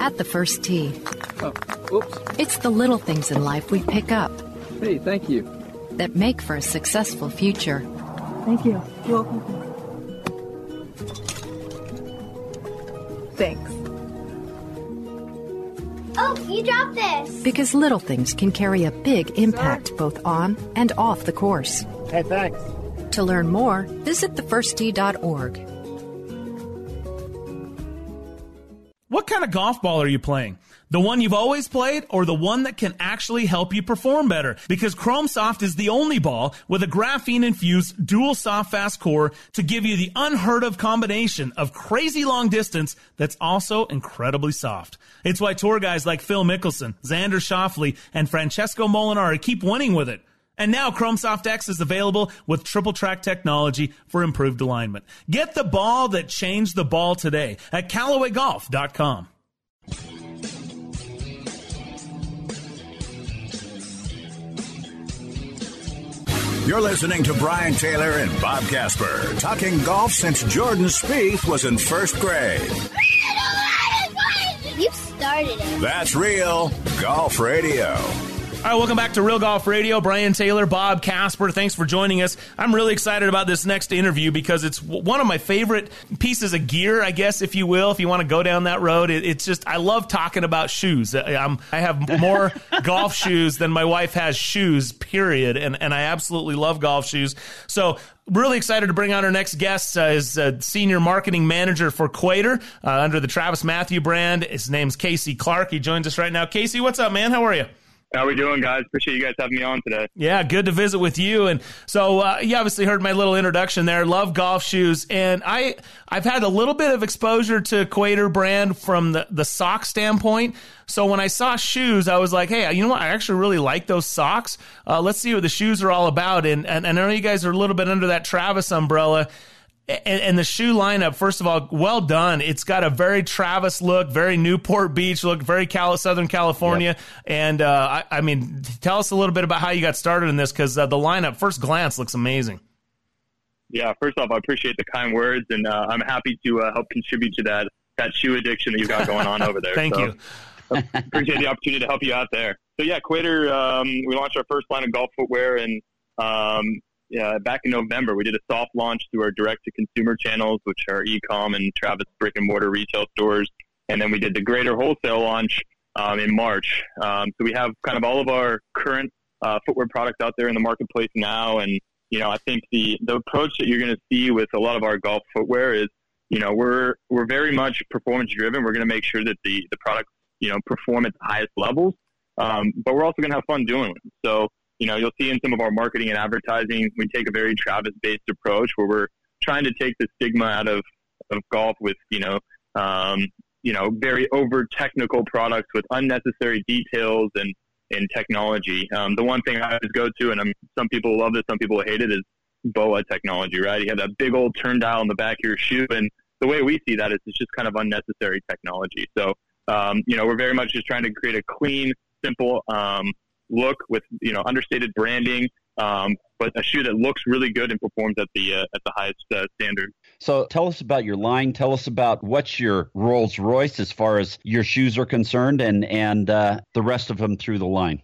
At the first tee, Oh, oops. it's the little things in life we pick up Hey, thank you. that make for a successful future. Thank you. You're welcome. Thanks. Oh, you dropped this. Because little things can carry a big impact both on and off the course. Hey, thanks. To learn more, visit thefirsttee.org. What kind of golf ball are you playing? The one you've always played or the one that can actually help you perform better? Because Chrome Soft is the only ball with a graphene infused dual soft fast core to give you the unheard of combination of crazy long distance that's also incredibly soft. It's why tour guys like Phil Mickelson, Xander Schauffele, and Francesco Molinari keep winning with it. And now Chrome Soft X is available with triple track technology for improved alignment. Get the ball that changed the ball today at CallawayGolf.com. You're listening to Brian Taylor and Bob Casper talking golf since Jordan Spieth was in first grade. You started it. That's real golf radio. All right, welcome back to Real Golf Radio. Brian Taylor, Bob Casper, thanks for joining us. I'm really excited about this next interview because it's one of my favorite pieces of gear, I guess, if you will, if you want to go down that road. It's just, I love talking about shoes. I, I'm, I have more golf shoes than my wife has shoes, period. And, and I absolutely love golf shoes. So, really excited to bring on our next guest. Uh, is uh, senior marketing manager for Cuater uh, under the TravisMathew brand. His name's Casey Clark. He joins us right now. Casey, what's up, man? How are you? How we doing, guys? Appreciate you guys having me on today. Yeah, good to visit with you. And so uh, you obviously heard my little introduction there. Love golf shoes, and I I've had a little bit of exposure to Cuater brand from the the sock standpoint. So when I saw shoes, I was like, hey, you know what? I actually really like those socks. Uh, let's see what the shoes are all about. And, and and I know you guys are a little bit under that Travis umbrella and, and, the shoe lineup, first of all, well done. It's got a very Travis look, very Newport Beach look, very Cal- Southern California. Yep. And uh, I, I, mean, tell us a little bit about how you got started in this because uh, the lineup, first glance, looks amazing. Yeah, first off, I appreciate the kind words, and uh, I'm happy to uh, help contribute to that that shoe addiction that you've got going on over there. Thank so, you. appreciate the opportunity to help you out there. So yeah, Cuater, um, we launched our first line of golf footwear, and um, uh, back in November, we did a soft launch through our direct to consumer channels, which are ecom and Travis brick and mortar retail stores. And then we did the greater wholesale launch um, in March. Um, so we have kind of all of our current uh, footwear products out there in the marketplace now. And, you know, I think the, the approach that you're going to see with a lot of our golf footwear is, you know, we're, we're very much performance driven. We're going to make sure that the, the products, you know, perform at the highest levels. Um, but we're also going to have fun doing it. So, you know, you'll see in some of our marketing and advertising, we take a very Travis based approach where we're trying to take the stigma out of, of golf with, you know, um, you know, very over technical products with unnecessary details and, and technology. Um, the one thing I always go to, and I'm, some people love it, some people hate it, is BOA technology, right? You have that big old turn dial in the back of your shoe. And the way we see that is it's just kind of unnecessary technology. So, um, you know, we're very much just trying to create a clean, simple, um, look with you know understated branding, um, but a shoe that looks really good and performs at the uh, at the highest uh, standard. So tell us about your line. Tell us about what's your Rolls Royce as far as your shoes are concerned, and and uh, the rest of them through the line.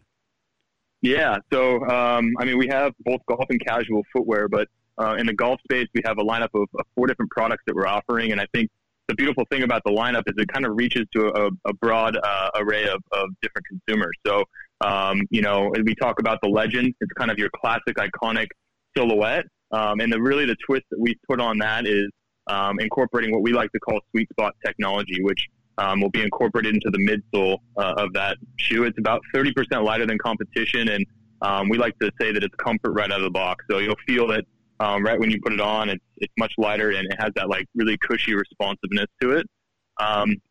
Yeah, so um, I mean, we have both golf and casual footwear, but uh, in the golf space, we have a lineup of, of four different products that we're offering, and I think the beautiful thing about the lineup is it kind of reaches to a, a broad uh, array of, of different consumers. So um, you know, we talk about the legend. It's kind of your classic, iconic silhouette. Um, and the, really the twist that we put on that is um, incorporating what we like to call sweet spot technology, which um, will be incorporated into the midsole uh, of that shoe. It's about 30% lighter than competition, and um, we like to say that it's comfort right out of the box. So you'll feel that um, right when you put it on, it's, it's much lighter and it has that like really cushy responsiveness to it.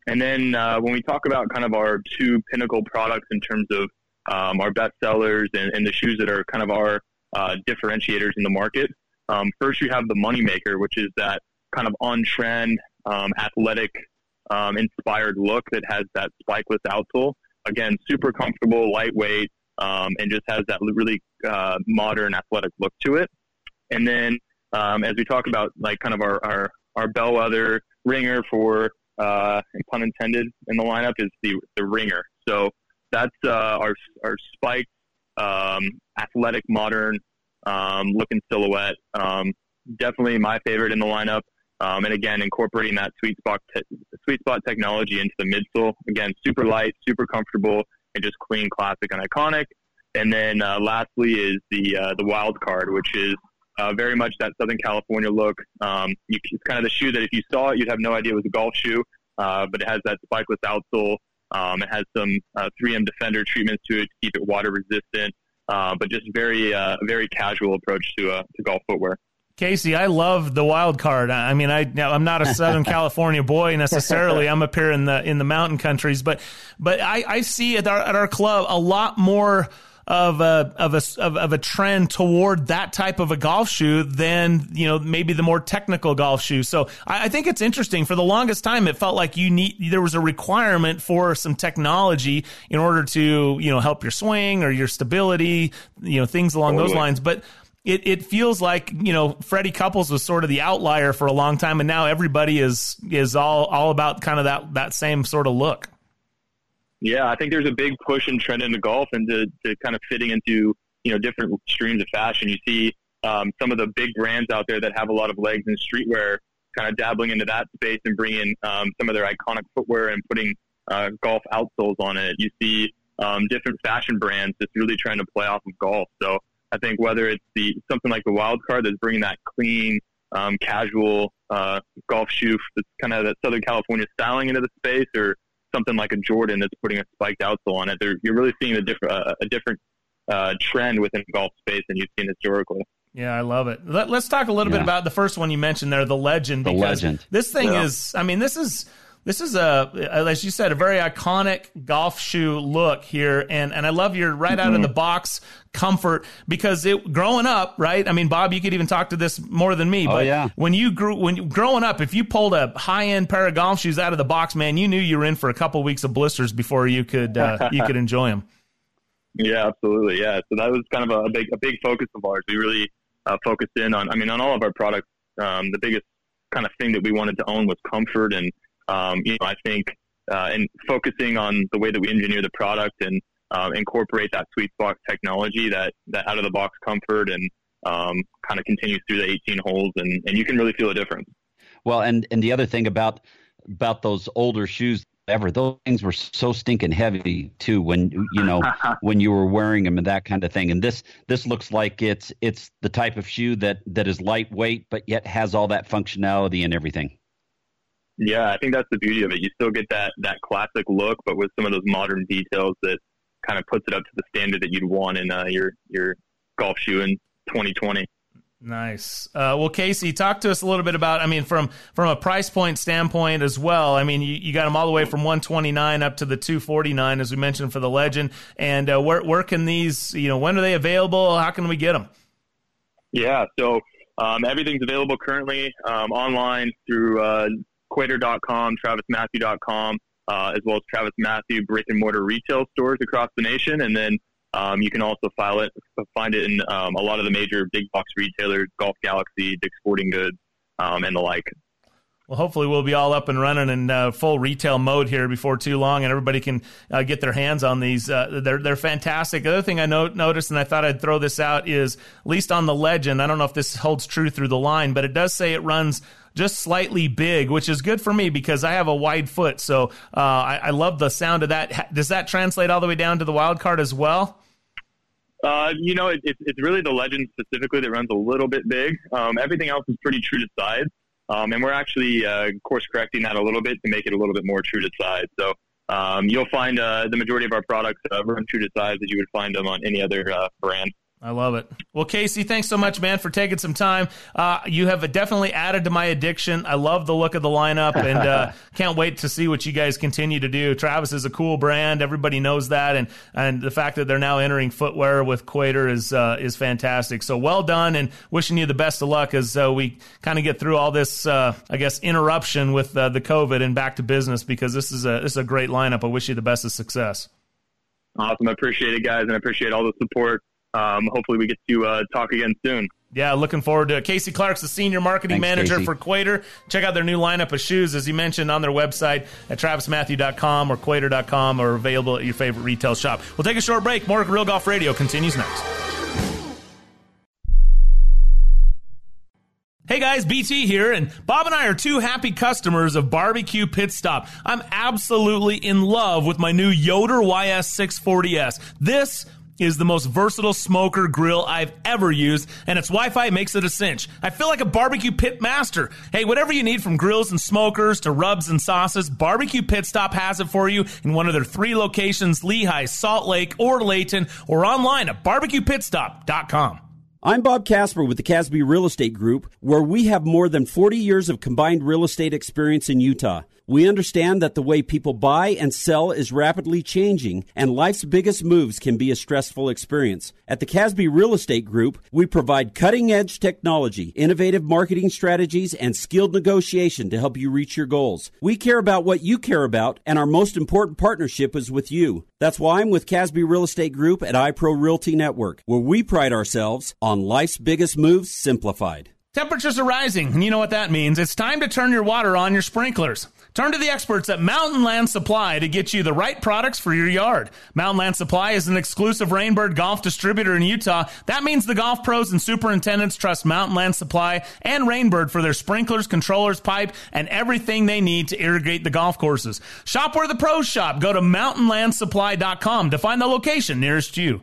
And then uh, when we talk about kind of our two pinnacle products in terms of um, our best sellers and, and, the shoes that are kind of our uh, differentiators in the market. Um, first, you have the moneymaker, which is that kind of on trend, um, athletic, um, inspired look that has that spikeless outsole. Again, super comfortable, lightweight, um, and just has that really uh, modern athletic look to it. And then, um, as we talk about, like kind of our our, our bellwether ringer for uh, pun intended in the lineup is the the ringer. So that's uh, our our spiked, um, athletic, modern um, looking silhouette. Um, definitely my favorite in the lineup. Um, and again, incorporating that sweet spot te- sweet spot technology into the midsole. Again, super light, super comfortable, and just clean, classic, and iconic. And then uh, lastly is the uh, the wild card, which is uh, very much that Southern California look. Um, you, it's kind of the shoe that if you saw it, you'd have no idea it was a golf shoe, uh, but it has that spikeless outsole, um, it has some uh, 3M Defender treatments to it to keep it water resistant, uh, but just very uh, very casual approach to uh, to golf footwear. Casey, I love the wild card. I mean, I I'm not a Southern California boy necessarily. I'm up here in the in the mountain countries, but but I, I see at our at our club a lot more of a of a of, of, a trend toward that type of a golf shoe than you know maybe the more technical golf shoe. So I, I, think it's interesting. For the longest time, it felt like you need there was a requirement for some technology in order to you know help your swing or your stability, you know things along totally. those lines. But it, it feels like you know Freddie Couples was sort of the outlier for a long time, and now everybody is is all all about kind of that that same sort of look. Yeah, I think there's a big push and trend into golf and to, to kind of fitting into you know different streams of fashion. You see um, some of the big brands out there that have a lot of legs in streetwear, kind of dabbling into that space and bringing um, some of their iconic footwear and putting uh, golf outsoles on it. You see um, different fashion brands that's really trying to play off of golf. So I think whether it's the something like the wild card that's bringing that clean, um, casual uh, golf shoe that's kind of that Southern California styling into the space, or something like a Jordan that's putting a spiked outsole on it, you're really seeing a different uh, a different uh, trend within golf space than you've seen historically. Yeah, I love it. Let, us talk a little yeah. bit about the first one you mentioned there, the legend. The legend. This thing yeah. is, I mean, this is this is a, as you said, a very iconic golf shoe look here, and and I love your right out of the mm-hmm. box comfort because it growing up, right? I mean, Bob, you could even talk to this more than me, oh, but yeah. when you grew when you, growing up, if you pulled a high end pair of golf shoes out of the box, man, you knew you were in for a couple of weeks of blisters before you could uh, you could enjoy them. Yeah, absolutely. Yeah, so that was kind of a, big a big focus of ours. We really uh, focused in on, I mean, on all of our products. Um, the biggest kind of thing that we wanted to own was comfort and um, you know, I think uh, and focusing on the way that we engineer the product and uh, incorporate that sweet spot technology, that that out of the box comfort, and um, kind of continues through the 18 holes, and, and you can really feel a difference. Well, and and the other thing about about those older shoes ever those things were so stinking heavy too when you know when you were wearing them and that kind of thing and this this looks like it's it's the type of shoe that that is lightweight but yet has all that functionality and everything yeah, I think that's the beauty of it. You still get that that classic look, but with some of those modern details that kind of puts it up to the standard that you'd want in uh, your your golf shoe in 2020. Nice. Uh, well, Casey, talk to us a little bit about. I mean, from from a price point standpoint as well. I mean, you, you got them all the way from 129 up to the 249, as we mentioned for the Legend. And uh, where where can these? You know, when are they available? How can we get them? Yeah. So um, everything's available currently um, online through uh, Cuater.com, TravisMathew.com, uh, as well as TravisMathew brick and mortar retail stores across the nation. And then um, you can also file it, find it in um, a lot of the major big box retailers, Golf Galaxy, Dick's Sporting Goods, um, and the like. Well, hopefully we'll be all up and running in uh, full retail mode here before too long, and everybody can uh, get their hands on these. Uh, they're they're fantastic. The other thing I no- noticed, and I thought I'd throw this out, is at least on the legend. I don't know if this holds true through the line, but it does say it runs just slightly big, which is good for me because I have a wide foot. So uh, I, I, love the sound of that. Does that translate all the way down to the wild card as well? Uh, you know, it, it, it's really the legend specifically that runs a little bit big. Um, everything else is pretty true to size. Um, and we're actually uh, course correcting that a little bit to make it a little bit more true to size. So um, you'll find uh, the majority of our products uh, run true to size as you would find them on any other uh, brand. I love it. Well, Casey, thanks so much, man, for taking some time. Uh, you have definitely added to my addiction. I love the look of the lineup, and uh, can't wait to see what you guys continue to do. Travis is a cool brand; everybody knows that, and and the fact that they're now entering footwear with Cuater is uh, is fantastic. So well done, and wishing you the best of luck as uh, we kind of get through all this, uh, I guess, interruption with uh, the COVID and back to business. Because this is a this is a great lineup. I wish you the best of success. Awesome, I appreciate it, guys, and I appreciate all the support um, hopefully we get to uh, talk again soon. Yeah, looking forward to it. Casey Clark's the senior marketing Thanks, manager Casey. for Cuater. Check out their new lineup of shoes, as you mentioned, on their website at travismathew.com or cuater.com or available at your favorite retail shop. We'll take a short break. More Real Golf Radio continues next. Hey guys, BT here, and Bob and I are two happy customers of Barbecue Pit Stop. I'm absolutely in love with my new Yoder YS640S. This is the most versatile smoker grill I've ever used, and its Wi-Fi makes it a cinch. I feel like a barbecue pit master. Hey, whatever you need from grills and smokers to rubs and sauces, Barbecue Pit Stop has it for you in one of their three locations, Lehi, Salt Lake, or Layton, or online at barbecuepitstop.com. I'm Bob Casper with the Casby Real Estate Group, where we have more than 40 years of combined real estate experience in Utah. We understand that the way people buy and sell is rapidly changing, and life's biggest moves can be a stressful experience. At the Casby Real Estate Group, we provide cutting edge technology, innovative marketing strategies, and skilled negotiation to help you reach your goals. We care about what you care about, and our most important partnership is with you. That's why I'm with Casby Real Estate Group at iPro Realty Network, where we pride ourselves on life's biggest moves simplified. Temperatures are rising, and you know what that means. It's time to turn your water on your sprinklers. Turn to the experts at Mountain Land Supply to get you the right products for your yard. Mountain Land Supply is an exclusive Rainbird golf distributor in Utah. That means the golf pros and superintendents trust Mountain Land Supply and Rainbird for their sprinklers, controllers, pipe, and everything they need to irrigate the golf courses. Shop where the pros shop. Go to mountainlandsupply.com to find the location nearest you.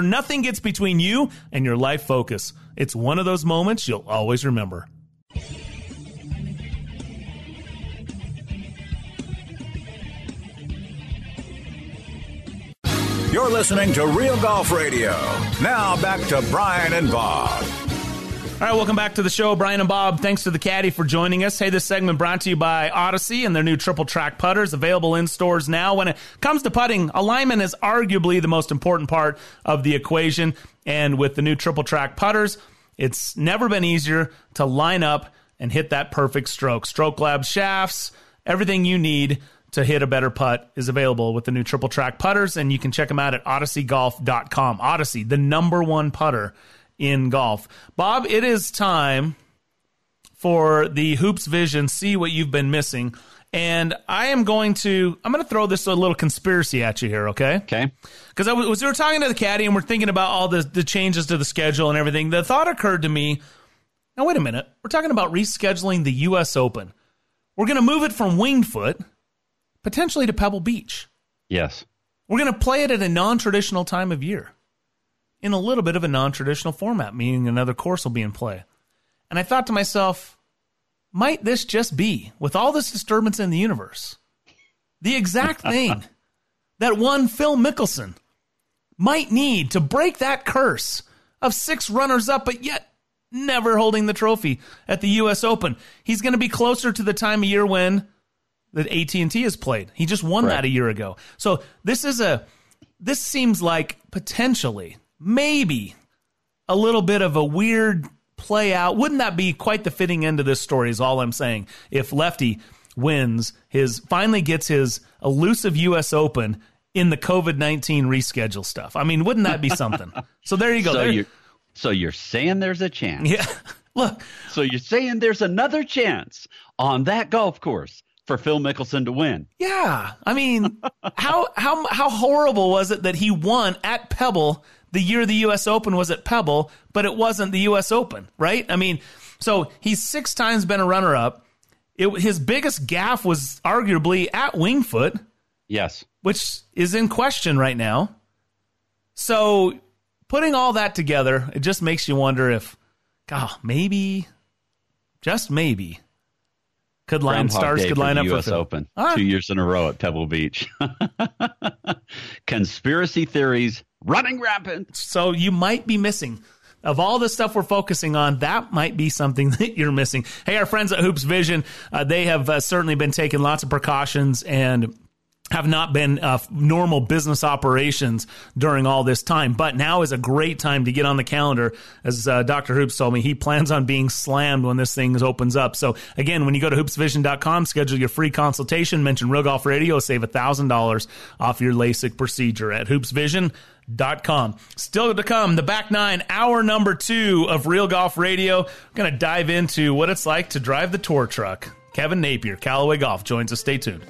nothing gets between you and your life focus. It's one of those moments you'll always remember. You're listening to Real Golf Radio. Now back to Brian and Bob. All right, welcome back to the show. Brian and Bob, thanks to the caddy for joining us. Hey, this segment brought to you by Odyssey and their new triple track putters available in stores now. When it comes to putting, alignment is arguably the most important part of the equation. And with the new triple track putters, it's never been easier to line up and hit that perfect stroke. Stroke Lab shafts, everything you need to hit a better putt is available with the new triple track putters, and you can check them out at odysseygolf.com. Odyssey, the number one putter in golf. Bob, it is time for the Hoopes Vision, see what you've been missing. And I am going to, I'm going to throw this a little conspiracy at you here, okay? Okay. Because I was, we were talking to the caddy and we're thinking about all the, the changes to the schedule and everything. The thought occurred to me, now wait a minute. We're talking about rescheduling the U.S. Open. We're going to move it from Winged Foot potentially to Pebble Beach. Yes. We're going to play it at a non traditional time of year in a little bit of a non traditional format, meaning another course will be in play. And I thought to myself, might this just be, with all this disturbance in the universe, the exact thing that one Phil Mickelson might need to break that curse of six runners up, but yet never holding the trophy at the U.S. Open? He's going to be closer to the time of year when that AT&T has played. He just won Right. that a year ago. So this is a this seems like potentially maybe a little bit of a weird play out. Wouldn't that be quite the fitting end to this story is all I'm saying. If Lefty wins his finally gets his elusive US Open in the COVID-19 reschedule stuff. I mean, wouldn't that be something? so there you go. So There- you're, so you're saying there's a chance. Yeah. Look. So you're saying there's another chance on that golf course for Phil Mickelson to win. Yeah, I mean, how how how horrible was it that he won at Pebble the year the U.S. Open was at Pebble, but it wasn't the U.S. Open, right? I mean, so he's six times been a runner up. It, his biggest gaffe was arguably at Winged Foot, Yes. which is in question right now. So putting all that together, it just makes you wonder if, God, maybe, just maybe, could line Groundhog stars Day could for line the up U.S. for Phil. Open Ah. two years in a row at Pebble Beach. Conspiracy theories running rampant. So you might be missing. Of all the stuff we're focusing on, that might be something that you're missing. Hey, our friends at Hoopes Vision, uh, they have uh, certainly been taking lots of precautions and have not been uh, normal business operations during all this time. But now is a great time to get on the calendar. As uh, Dr. Hoopes told me, he plans on being slammed when this thing opens up. So again, when you go to hoopesvision.com, schedule your free consultation, mention Real Golf Radio, save $1,000 off your LASIK procedure at hoopesvision.com. Still to come, the back nine, hour number two of Real Golf Radio. We're going to dive into what it's like to drive the tour truck. Kevin Napier, Callaway Golf, joins us. Stay tuned.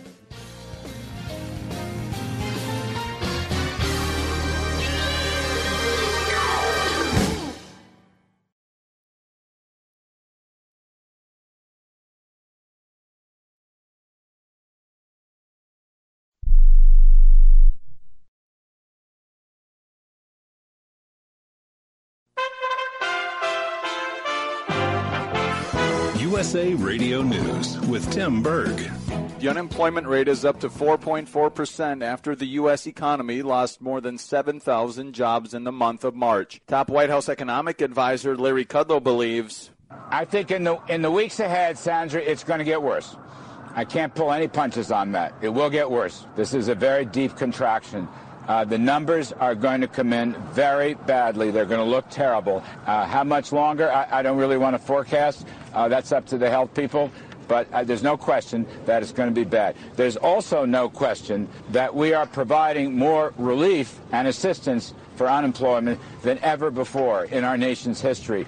USA Radio News with Tim Berg. The unemployment rate is up to 4.4% after the U.S. economy lost more than 7,000 jobs in the month of March. Top White House economic advisor Larry Kudlow believes. I think in the, in the weeks ahead, Sandra, it's going to get worse. I can't pull any punches on that. It will get worse. This is a very deep contraction. Uh, the numbers are going to come in very badly. They're going to look terrible. Uh, how much longer? I, I, don't really want to forecast. Uh, that's up to the health people. But uh, there's no question that it's going to be bad. There's also no question that we are providing more relief and assistance for unemployment than ever before in our nation's history.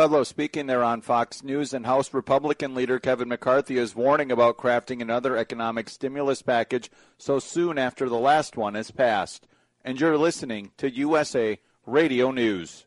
Kudlow speaking there on Fox News, and House Republican leader Kevin McCarthy is warning about crafting another economic stimulus package so soon after the last one is passed. And you're listening to USA Radio News.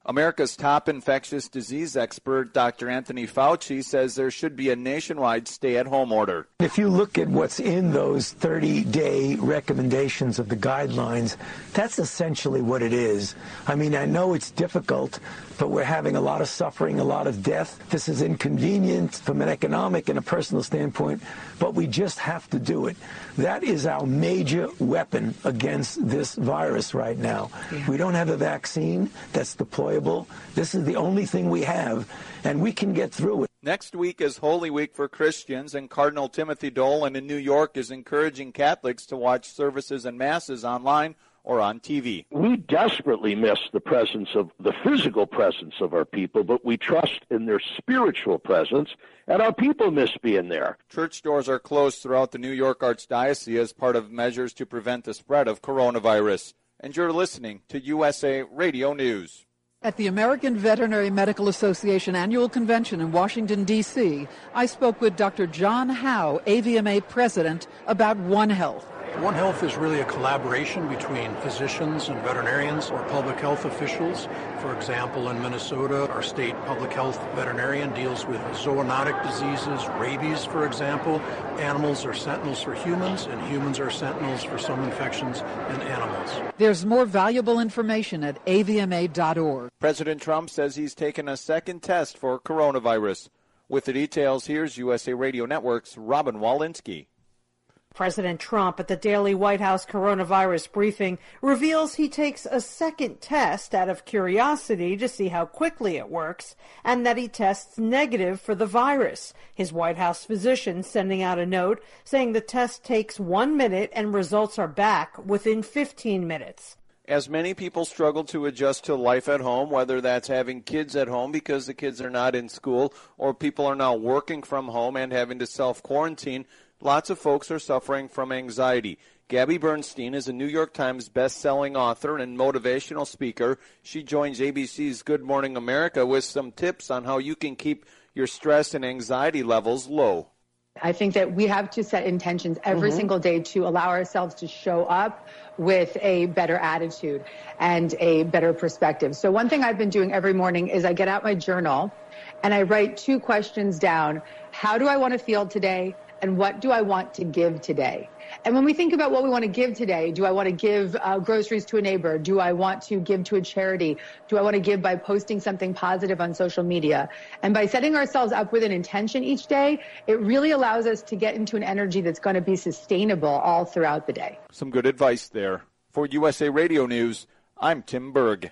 America's top infectious disease expert, Dr. Anthony Fauci, says there should be a nationwide stay at home order. If you look at what's in those 30 day recommendations of the guidelines, that's essentially what it is. I mean, I know it's difficult, but we're having a lot of suffering, a lot of death. This is inconvenient from an economic and a personal standpoint, but we just have to do it. That is our major weapon against this virus right now. Yeah. We don't have a vaccine that's deployable. This is the only thing we have, and we can get through it. Next week is Holy Week for Christians, and Cardinal Timothy Dolan in New York is encouraging Catholics to watch services and masses online or on TV. We desperately miss the presence of the physical presence of our people, but we trust in their spiritual presence, and our people miss being there. Church doors are closed throughout the New York Archdiocese as part of measures to prevent the spread of coronavirus. And you're listening to USA Radio News. At the American Veterinary Medical Association annual convention in Washington, D.C., I spoke with Dr. John Howe, AVMA president, about One Health. One Health is really a collaboration between physicians and veterinarians or public health officials. For example, in Minnesota, our state public health veterinarian deals with zoonotic diseases, rabies, for example. Animals are sentinels for humans, and humans are sentinels for some infections in animals. There's more valuable information at avma.org. President Trump says he's taken a second test for coronavirus. With the details, here's USA Radio Network's Robin Walensky. President Trump at the daily White House coronavirus briefing reveals he takes a second test out of curiosity to see how quickly it works and that he tests negative for the virus. His White House physician sending out a note saying the test takes one minute and results are back within 15 minutes. As many people struggle to adjust to life at home, whether that's having kids at home because the kids are not in school or people are now working from home and having to self quarantine, lots of folks are suffering from anxiety. Gabby Bernstein is a New York Times best-selling author and motivational speaker. She joins ABC's Good Morning America with some tips on how you can keep your stress and anxiety levels low. I think that we have to set intentions every mm-hmm. single day to allow ourselves to show up with a better attitude and a better perspective. So one thing I've been doing every morning is I get out my journal and I write two questions down. How do I want to feel today? And what do I want to give today? And when we think about what we want to give today, do I want to give uh, groceries to a neighbor? Do I want to give to a charity? Do I want to give by posting something positive on social media? And by setting ourselves up with an intention each day, it really allows us to get into an energy that's going to be sustainable all throughout the day. Some good advice there. For USA Radio News, I'm Tim Berg.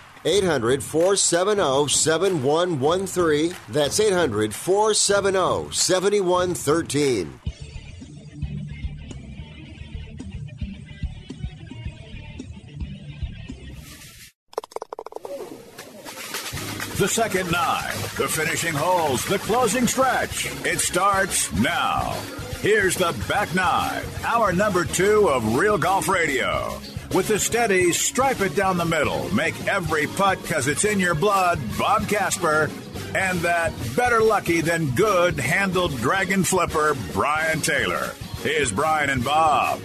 800 470 7113. That's 800 470 7113. The second nine, the finishing holes, the closing stretch. It starts now. Here's the back nine, hour number two of Real Golf Radio. With the steady, stripe it down the middle, make every putt because it's in your blood, Bob Casper, and that better lucky than good handled dragon flipper, Brian Taylor. Here's Brian and Bob.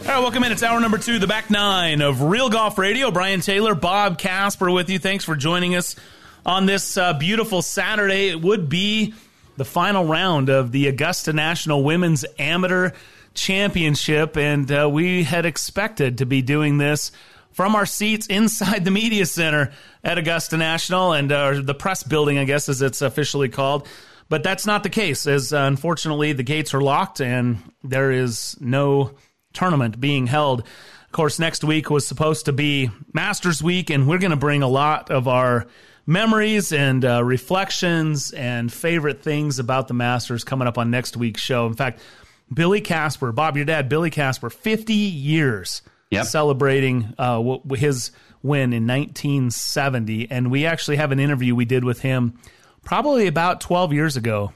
All right, welcome in. It's hour number two, the back nine of Real Golf Radio. Brian Taylor, Bob Casper with you. Thanks for joining us on this uh, beautiful Saturday. It would be the final round of the Augusta National Women's Amateur Championship, and uh, we had expected to be doing this from our seats inside the media center at Augusta National and uh, the press building, I guess, as it's officially called. But that's not the case, as uh, unfortunately the gates are locked and there is no tournament being held. Of course, next week was supposed to be Masters Week, and we're going to bring a lot of our memories and uh, reflections and favorite things about the Masters coming up on next week's show. In fact, Billy Casper, Bob, your dad, Billy Casper, 50 years Yep. celebrating uh, his win in 1970. And we actually have an interview we did with him probably about 12 years ago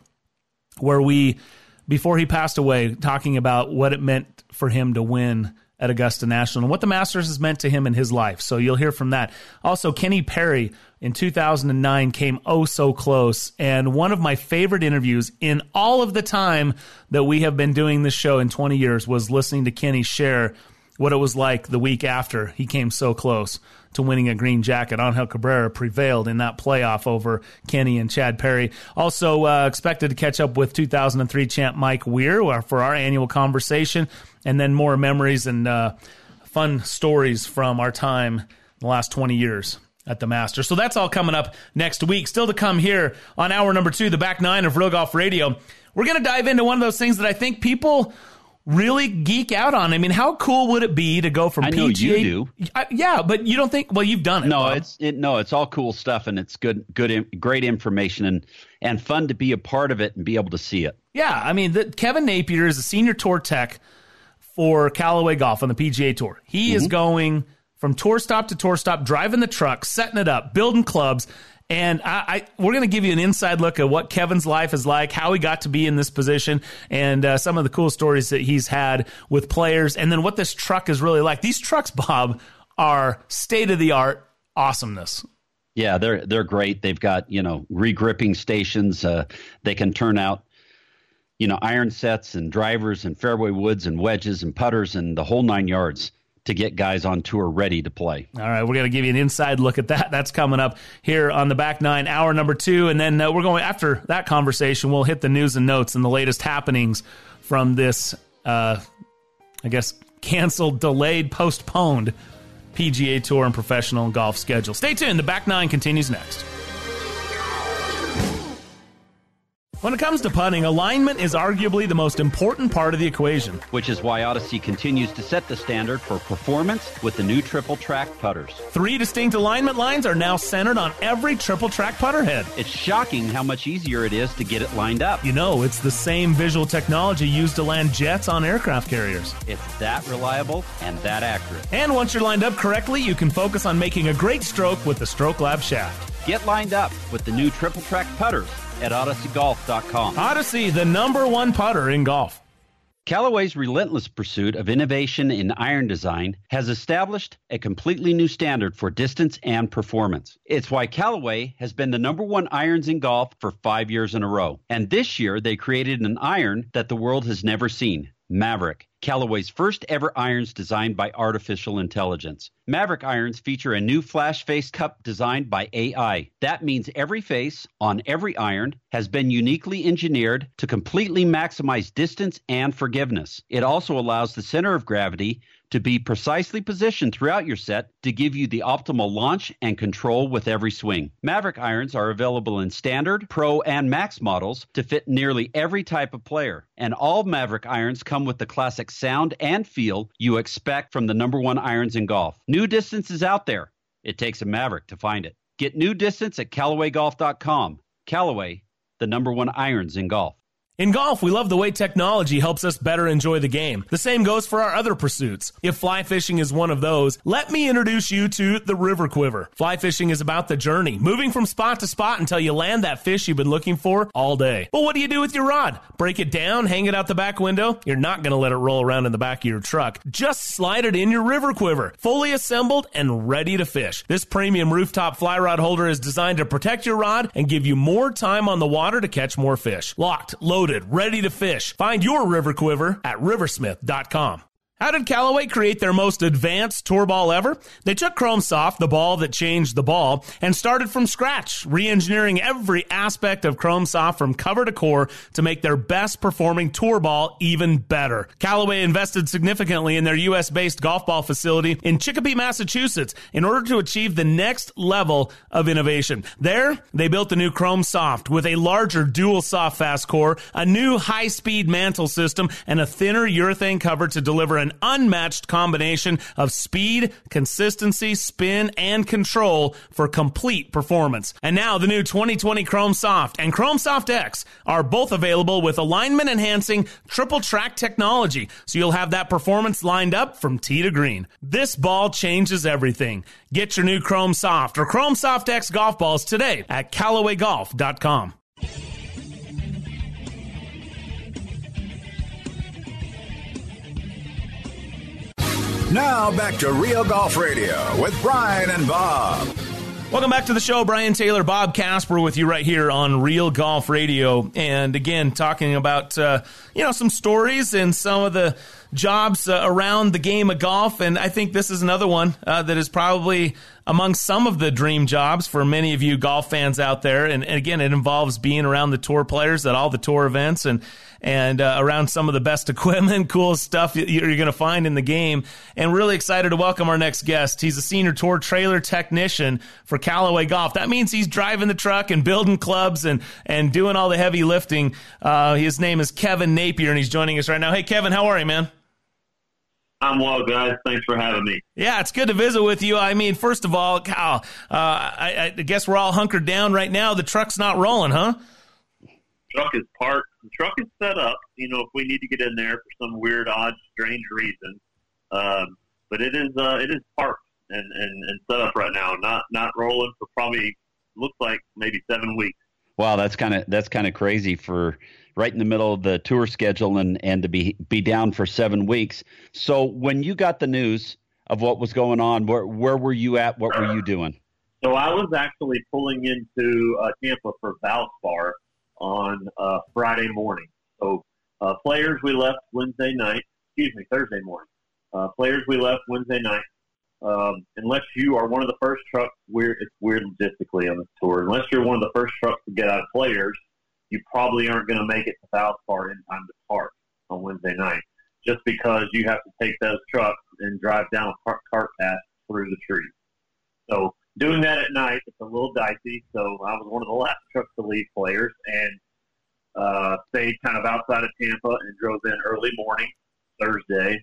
where we, before he passed away, talking about what it meant for him to win at Augusta National and what the Masters has meant to him in his life. So you'll hear from that. Also, Kenny Perry in 2009 came oh so close. And one of my favorite interviews in all of the time that we have been doing this show in 20 years was listening to Kenny share what it was like the week after he came so close to winning a green jacket. Angel Cabrera prevailed in that playoff over Kenny and Chad Perry. Also uh, expected to catch up with 2003 champ Mike Weir for our annual conversation, and then more memories and uh, fun stories from our time in the last 20 years at the Masters. So that's all coming up next week. Still to come here on hour number two, the back nine of Real Golf Radio. We're going to dive into one of those things that I think people really geek out on. I mean, how cool would it be to go from I know PGA? you do. I, yeah, but you don't think? Well, you've done it. No, Bob. it's it, no, it's all cool stuff, and it's good, good, great information, and and fun to be a part of it and be able to see it. Yeah, I mean, the, Kevin Napier is a senior tour tech for Callaway Golf on the PGA Tour. He is Mhm. going from tour stop to tour stop, driving the truck, setting it up, building clubs. And I, I we're going to give you an inside look at what Kevin's life is like, how he got to be in this position, and uh, some of the cool stories that he's had with players, and then what this truck is really like. These trucks, Bob, are state of the art awesomeness. Yeah, they're they're great. They've got you know regripping stations. Uh, they can turn out you know iron sets and drivers and fairway woods and wedges and putters and the whole nine yards to get guys on tour ready to play. All right, we're going to give you an inside look at that. That's coming up here on the back nine, hour number two. And then uh, we're going, after that conversation, we'll hit the news and notes and the latest happenings from this, uh, I guess, canceled, delayed, postponed PGA Tour and professional golf schedule. Stay tuned. The back nine continues next. When it comes to putting, alignment is arguably the most important part of the equation. Which is why Odyssey continues to set the standard for performance with the new triple track putters. Three distinct alignment lines are now centered on every triple track putter head. It's shocking how much easier it is to get it lined up. You know, it's the same visual technology used to land jets on aircraft carriers. It's that reliable and that accurate. And once you're lined up correctly, you can focus on making a great stroke with the Stroke Lab shaft. Get lined up with the new triple track putters at odysseygolf.com. Odyssey, the number one putter in golf. Callaway's relentless pursuit of innovation in iron design has established a completely new standard for distance and performance. It's why Callaway has been the number one irons in golf for five years in a row. And this year, they created an iron that the world has never seen Maverick. Callaway's first ever irons designed by artificial intelligence. Maverick irons feature a new flash face cup designed by AI. That means every face on every iron has been uniquely engineered to completely maximize distance and forgiveness. It also allows the center of gravity to be precisely positioned throughout your set to give you the optimal launch and control with every swing. Maverick irons are available in standard, pro, and max models to fit nearly every type of player. And all Maverick irons come with the classic sound and feel you expect from the number one irons in golf. New distance is out there. It takes a Maverick to find it. Get new distance at CallawayGolf.com. Callaway, the number one irons in golf. In golf, we love the way technology helps us better enjoy the game. The same goes for our other pursuits. If fly fishing is one of those, let me introduce you to the River Quiver. Fly fishing is about the journey, moving from spot to spot until you land that fish you've been looking for all day. But what do you do with your rod? Break it down, hang it out the back window? You're not going to let it roll around in the back of your truck. Just slide it in your River Quiver, fully assembled and ready to fish. This premium rooftop fly rod holder is designed to protect your rod and give you more time on the water to catch more fish. Locked, loaded, loaded, ready to fish. Find your river quiver at riversmith.com. How did Callaway create their most advanced tour ball ever? They took Chrome Soft, the ball that changed the ball, and started from scratch, re-engineering every aspect of Chrome Soft from cover to core to make their best performing tour ball even better. Callaway invested significantly in their US based golf ball facility in Chicopee, Massachusetts in order to achieve the next level of innovation. There, they built the new Chrome Soft with a larger dual soft fast core, a new high speed mantle system, and a thinner urethane cover to deliver an unmatched combination of speed, consistency, spin, and control for complete performance. And now the new 2020 Chrome Soft and Chrome Soft X are both available with alignment enhancing triple track technology. So you'll have that performance lined up from tee to green. This ball changes everything. Get your new Chrome Soft or Chrome Soft X golf balls today at CallawayGolf.com. Now back to Real Golf Radio with Brian and Bob. Welcome back to the show. Brian Taylor, Bob Casper with you right here on Real Golf Radio. And again, talking about, uh, you know, some stories and some of the jobs uh, around the game of golf. And I think this is another one uh, that is probably among some of the dream jobs for many of you golf fans out there. And, and again, it involves being around the tour players at all the tour events and and uh, around some of the best equipment, cool stuff you're going to find in the game. And really excited to welcome our next guest. He's a senior tour trailer technician for Callaway Golf. That means he's driving the truck and building clubs and and doing all the heavy lifting. Uh, his name is Kevin Napier, and he's joining us right now. Hey, Kevin, how are you, man? I'm well, guys. Thanks for having me. Yeah, it's good to visit with you. I mean, first of all, Kyle, uh, I, I, guess we're all hunkered down right now. The truck's not rolling, huh? Truck is parked. The truck is set up. You know, if we need to get in there for some weird, odd, strange reason, um, but it is uh, it is parked and, and, and set up right now. Not not rolling for probably looks like maybe seven weeks. Wow, that's kind of that's kind of crazy for right in the middle of the tour schedule and, and to be, be down for seven weeks. So when you got the news of what was going on, where, where were you at? What were you doing? So I was actually pulling into uh, Tampa for Valspar on uh, Friday morning. So uh, players we left Wednesday night, excuse me, Thursday morning. Uh, players we left Wednesday night. Um, unless you are one of the first trucks, weird, it's weird logistically on this tour. Unless you're one of the first trucks to get out of players, you probably aren't going to make it to Valspar in time to park on Wednesday night, just because you have to take those trucks and drive down a cart path through the trees. So doing that at night, it's a little dicey. So I was one of the last trucks to leave players and uh, stayed kind of outside of Tampa and drove in early morning Thursday.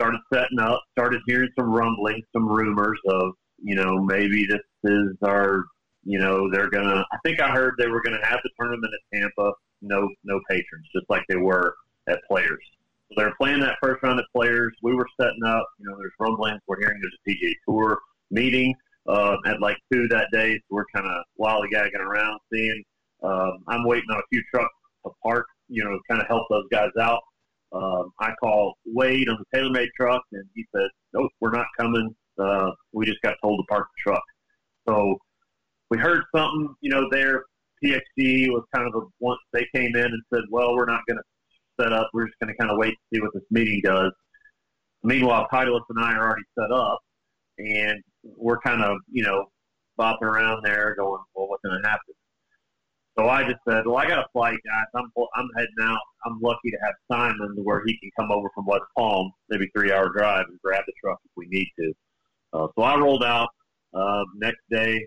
Started setting up, started hearing some rumblings, some rumors of, you know, maybe this is our you know, they're gonna. I think I heard they were gonna have the tournament at Tampa, no no patrons, just like they were at Players. So they're playing that first round at Players. We were setting up. You know, there's rumblings. We're hearing there's a PGA Tour meeting uh, at like two that day. So we're kind of lollygagging around, seeing. Um, I'm waiting on a few trucks to park. You know, kind of help those guys out. Um, I call Wade on the TaylorMade truck, and he said, "Nope, we're not coming. Uh, we just got told to park the truck." So we heard something, you know, there. PXG was kind of a once they came in and said, "Well, we're not going to set up. We're just going to kind of wait to see what this meeting does." Meanwhile, Titleist and I are already set up, and we're kind of, you know, bopping around there, going, "Well, what's going to happen?" So I just said, "Well, I got a flight, guys. I'm I'm heading out. I'm lucky to have Simon where he can come over from West Palm, maybe three hour drive, and grab the truck if we need to." Uh, so I rolled out. Uh, next day,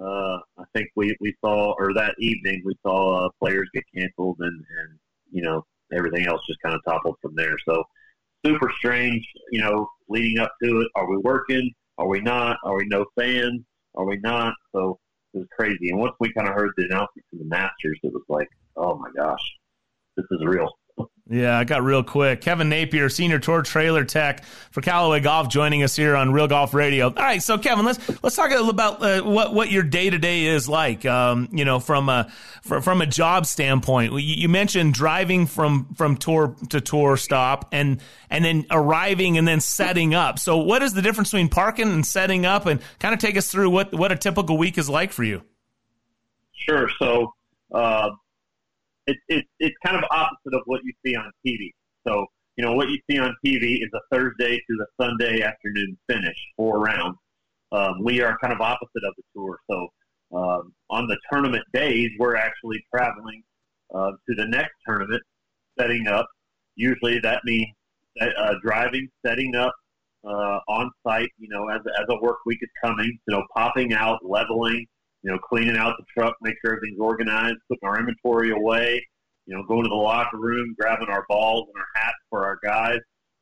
uh, I think we we saw, or that evening, we saw uh, players get canceled, and and you know everything else just kind of toppled from there. So super strange, you know, leading up to it. Are we working? Are we not? Are we no fans? Are we not? So it was crazy. And once we kind of heard the announcement from the Masters, it was like, oh my gosh, this is real. Yeah, I got real quick. Kevin Napier, senior tour trailer tech for Callaway Golf, joining us here on Real Golf Radio. All right, so Kevin, let's let's talk a little about uh, what what your day to day is like. Um, you know, from a from, a job standpoint, you, you, mentioned driving from from tour to tour stop, and and then arriving and then setting up. So, what is the difference between parking and setting up? And kind of take us through what what a typical week is like for you. Sure. So. Uh, it, it, it's kind of opposite of what you see on TV. So, you know, what you see on TV is a Thursday to the Sunday afternoon finish, four rounds. Um, we are kind of opposite of the tour. So, um, on the tournament days, we're actually traveling uh, to the next tournament, setting up. Usually that means uh, driving, setting up uh, on site, you know, as, as a work week is coming, you know, popping out, leveling, you know, cleaning out the truck, make sure everything's organized, putting our inventory away, you know, going to the locker room, grabbing our balls and our hats for our guys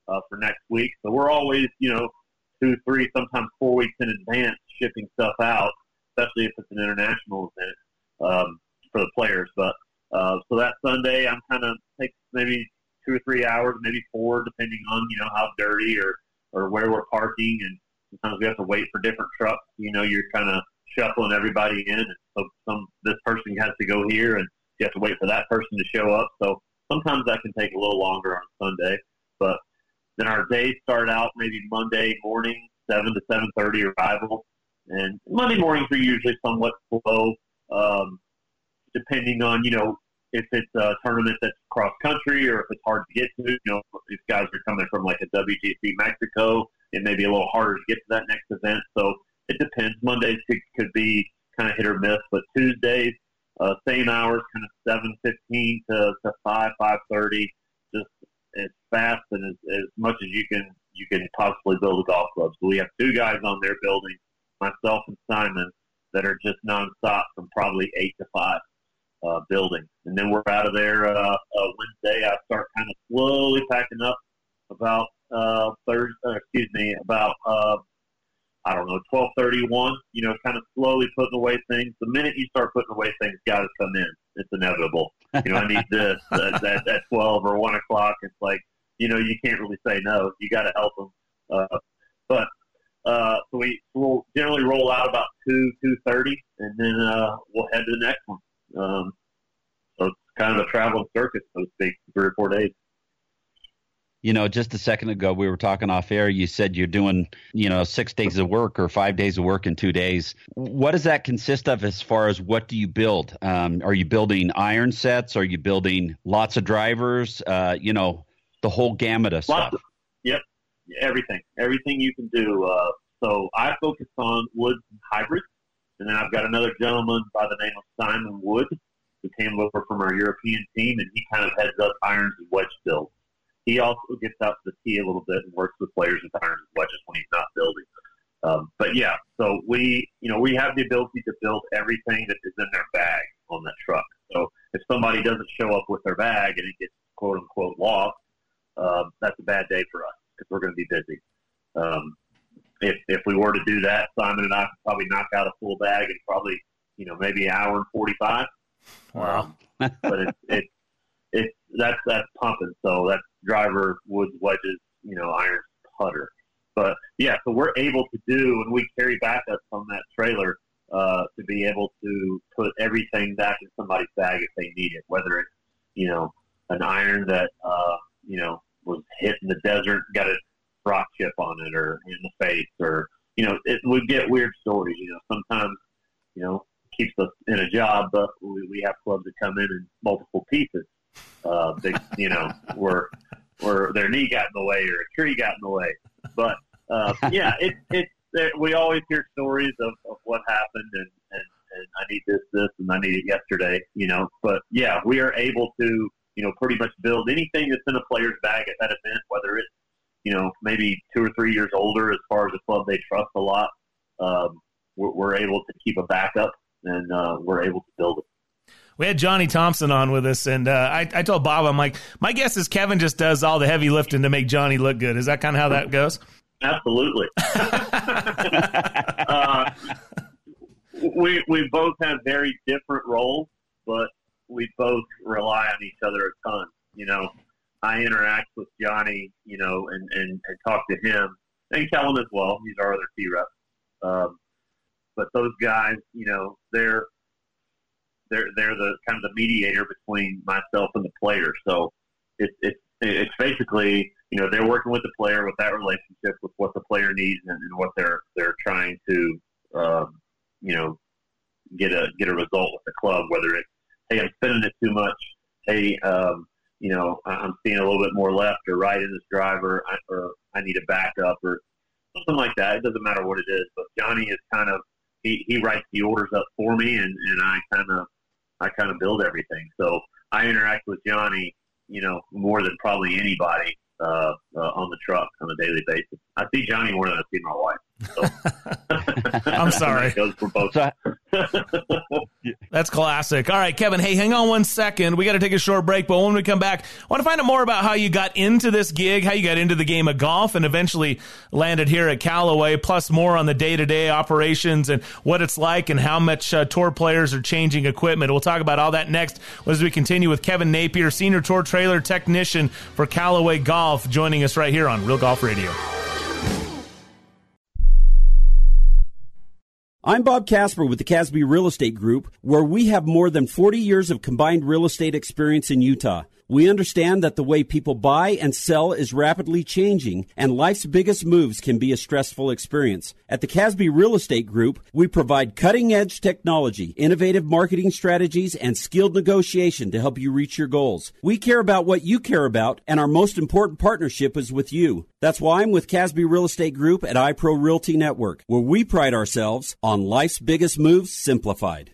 uh, for next week. So we're always, you know, two, three, sometimes four weeks in advance shipping stuff out, especially if it's an international event um, for the players. But uh, so that Sunday, I'm kind of takes maybe two or three hours, maybe four, depending on you know how dirty or or where we're parking, and sometimes we have to wait for different trucks. You know, you're kind of shuffling everybody in. And so some this person has to go here, and you have to wait for that person to show up. So sometimes that can take a little longer on Sunday. But then our days start out maybe Monday morning, seven to seven thirty arrival, and Monday mornings are usually somewhat slow, um, depending on you know if it's a tournament that's cross country or if it's hard to get to. You know, if guys are coming from like a WGC Mexico, it may be a little harder to get to that next event. So it depends. Mondays could, could be kind of hit or miss, but Tuesdays, uh, same hours, kind of seven fifteen to, to five five thirty, just as fast and as, as much as you can you can possibly build a golf club. So we have two guys on there building, myself and Simon, that are just nonstop from probably eight to five. Uh, building, and then we're out of there uh, uh, Wednesday. I start kind of slowly packing up about uh, Thursday. Uh, excuse me, about uh, I don't know, twelve thirty one. You know, kind of slowly putting away things. The minute you start putting away things, guys come in. It's inevitable. You know, I need this at, at, at twelve or one o'clock. It's like you know, you can't really say no. You got to help them. Uh, but uh, so we will generally roll out about two two thirty, and then uh, we'll head to the next one. Um, so it's kind of a traveling circus, so to speak, three or four days you know, just a second ago we were talking off air. You said you're doing, you know, six days of work or five days of work in two days. What does that consist of as far as what do you build? Um, are you building iron sets? Are you building lots of drivers? Uh, you know, the whole gamut of stuff. Of, yep, everything, everything you can do. Uh, so I focus on wood hybrids, and then I've got another gentleman by the name of Simon Wood who came over from our European team, and he kind of heads up irons and wedge build. He also gets out to the tee a little bit and works with players with irons and wedges when he's not building. Um, but yeah, so we, you know, we have the ability to build everything that is in their bag on that truck. So if somebody doesn't show up with their bag and it gets quote unquote lost, uh, that's a bad day for us because we're going to be busy. Um, if if we were to do that, Simon and I could probably knock out a full bag in probably you know maybe an hour and forty five. Wow! Um, but it's it, it that's that's pumping. So that's driver, woods, wedges, you know, irons, putter. But yeah, so we're able to do, and we carry backups on that trailer uh, to be able to put everything back in somebody's bag if they need it, whether it's, you know, an iron that, uh, you know, was hit in the desert, got a rock chip on it, or in the face, or you know, it, we get weird stories. You know, sometimes you know keeps us in a job, but we, we have clubs that come in in multiple pieces. Uh, they, you know, where where their knee got in the way or a tree got in the way. But uh, yeah, it it, it we always hear stories of, of what happened and, and and I need this this and I need it yesterday. You know, but yeah, we are able to you know pretty much build anything that's in a player's bag at that event, whether it's you know maybe two or three years older as far as a club they trust a lot. Um, we're, we're able to keep a backup and uh, we're able to build it. We had Johnny Thompson on with us, and uh, I, I told Bob, I'm like, my guess is Kevin just does all the heavy lifting to make Johnny look good. Is that kind of how that goes? Absolutely. uh, we we both have very different roles, but we both rely on each other a ton. You know, I interact with Johnny, you know, and and, and talk to him, and Kellen as well. He's our other T rep. Um, but those guys, you know, they're they're they're the kind of the mediator between myself and the player. So it's it's it's basically you know they're working with the player with that relationship with what the player needs and, and what they're they're trying to um, you know get a get a result with the club. Whether it's hey I'm spending it too much, hey um, you know I'm seeing a little bit more left or right in this driver, or I need a backup or something like that. It doesn't matter what it is, but Johnny is kind of he, he writes the orders up for me, and, and I kind of I kind of build everything. So I interact with Johnny, you know, more than probably anybody uh, uh, on the truck on a daily basis. I see Johnny more than I see my wife. So. I'm sorry. goes for both. That's classic. All right, Kevin. Hey, hang on one second. We got to take a short break, but when we come back, I want to find out more about how you got into this gig, how you got into the game of golf, and eventually landed here at Callaway. Plus, more on the day-to-day operations and what it's like, and how much uh, tour players are changing equipment. We'll talk about all that next as we continue with Kevin Napier, senior tour trailer technician for Callaway Golf, joining us right here on Real Golf Radio. I'm Bob Casper with the Casby Real Estate Group, where we have more than 40 years of combined real estate experience in Utah. We understand that the way people buy and sell is rapidly changing, and life's biggest moves can be a stressful experience. At the Casby Real Estate Group, we provide cutting edge technology, innovative marketing strategies, and skilled negotiation to help you reach your goals. We care about what you care about, and our most important partnership is with you. That's why I'm with Casby Real Estate Group at iPro Realty Network, where we pride ourselves on life's biggest moves simplified.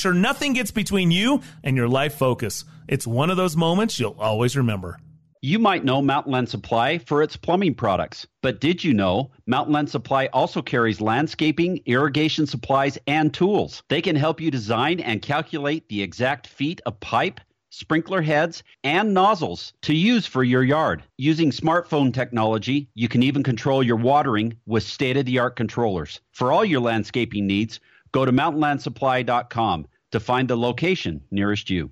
sure nothing gets between you and your life focus. It's one of those moments you'll always remember. You might know Mountain Land Supply for its plumbing products, but did you know Mountain Land Supply also carries landscaping, irrigation supplies, and tools? They can help you design and calculate the exact feet of pipe, sprinkler heads, and nozzles to use for your yard. Using smartphone technology, you can even control your watering with state of the art controllers. For all your landscaping needs, go to mountainlandsupply.com to find the location nearest you.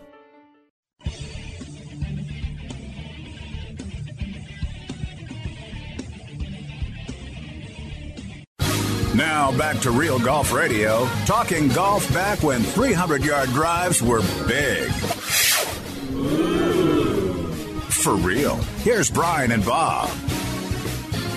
Now back to Real Golf Radio, talking golf back when 300 yard drives were big. For real. Here's Brian and Bob.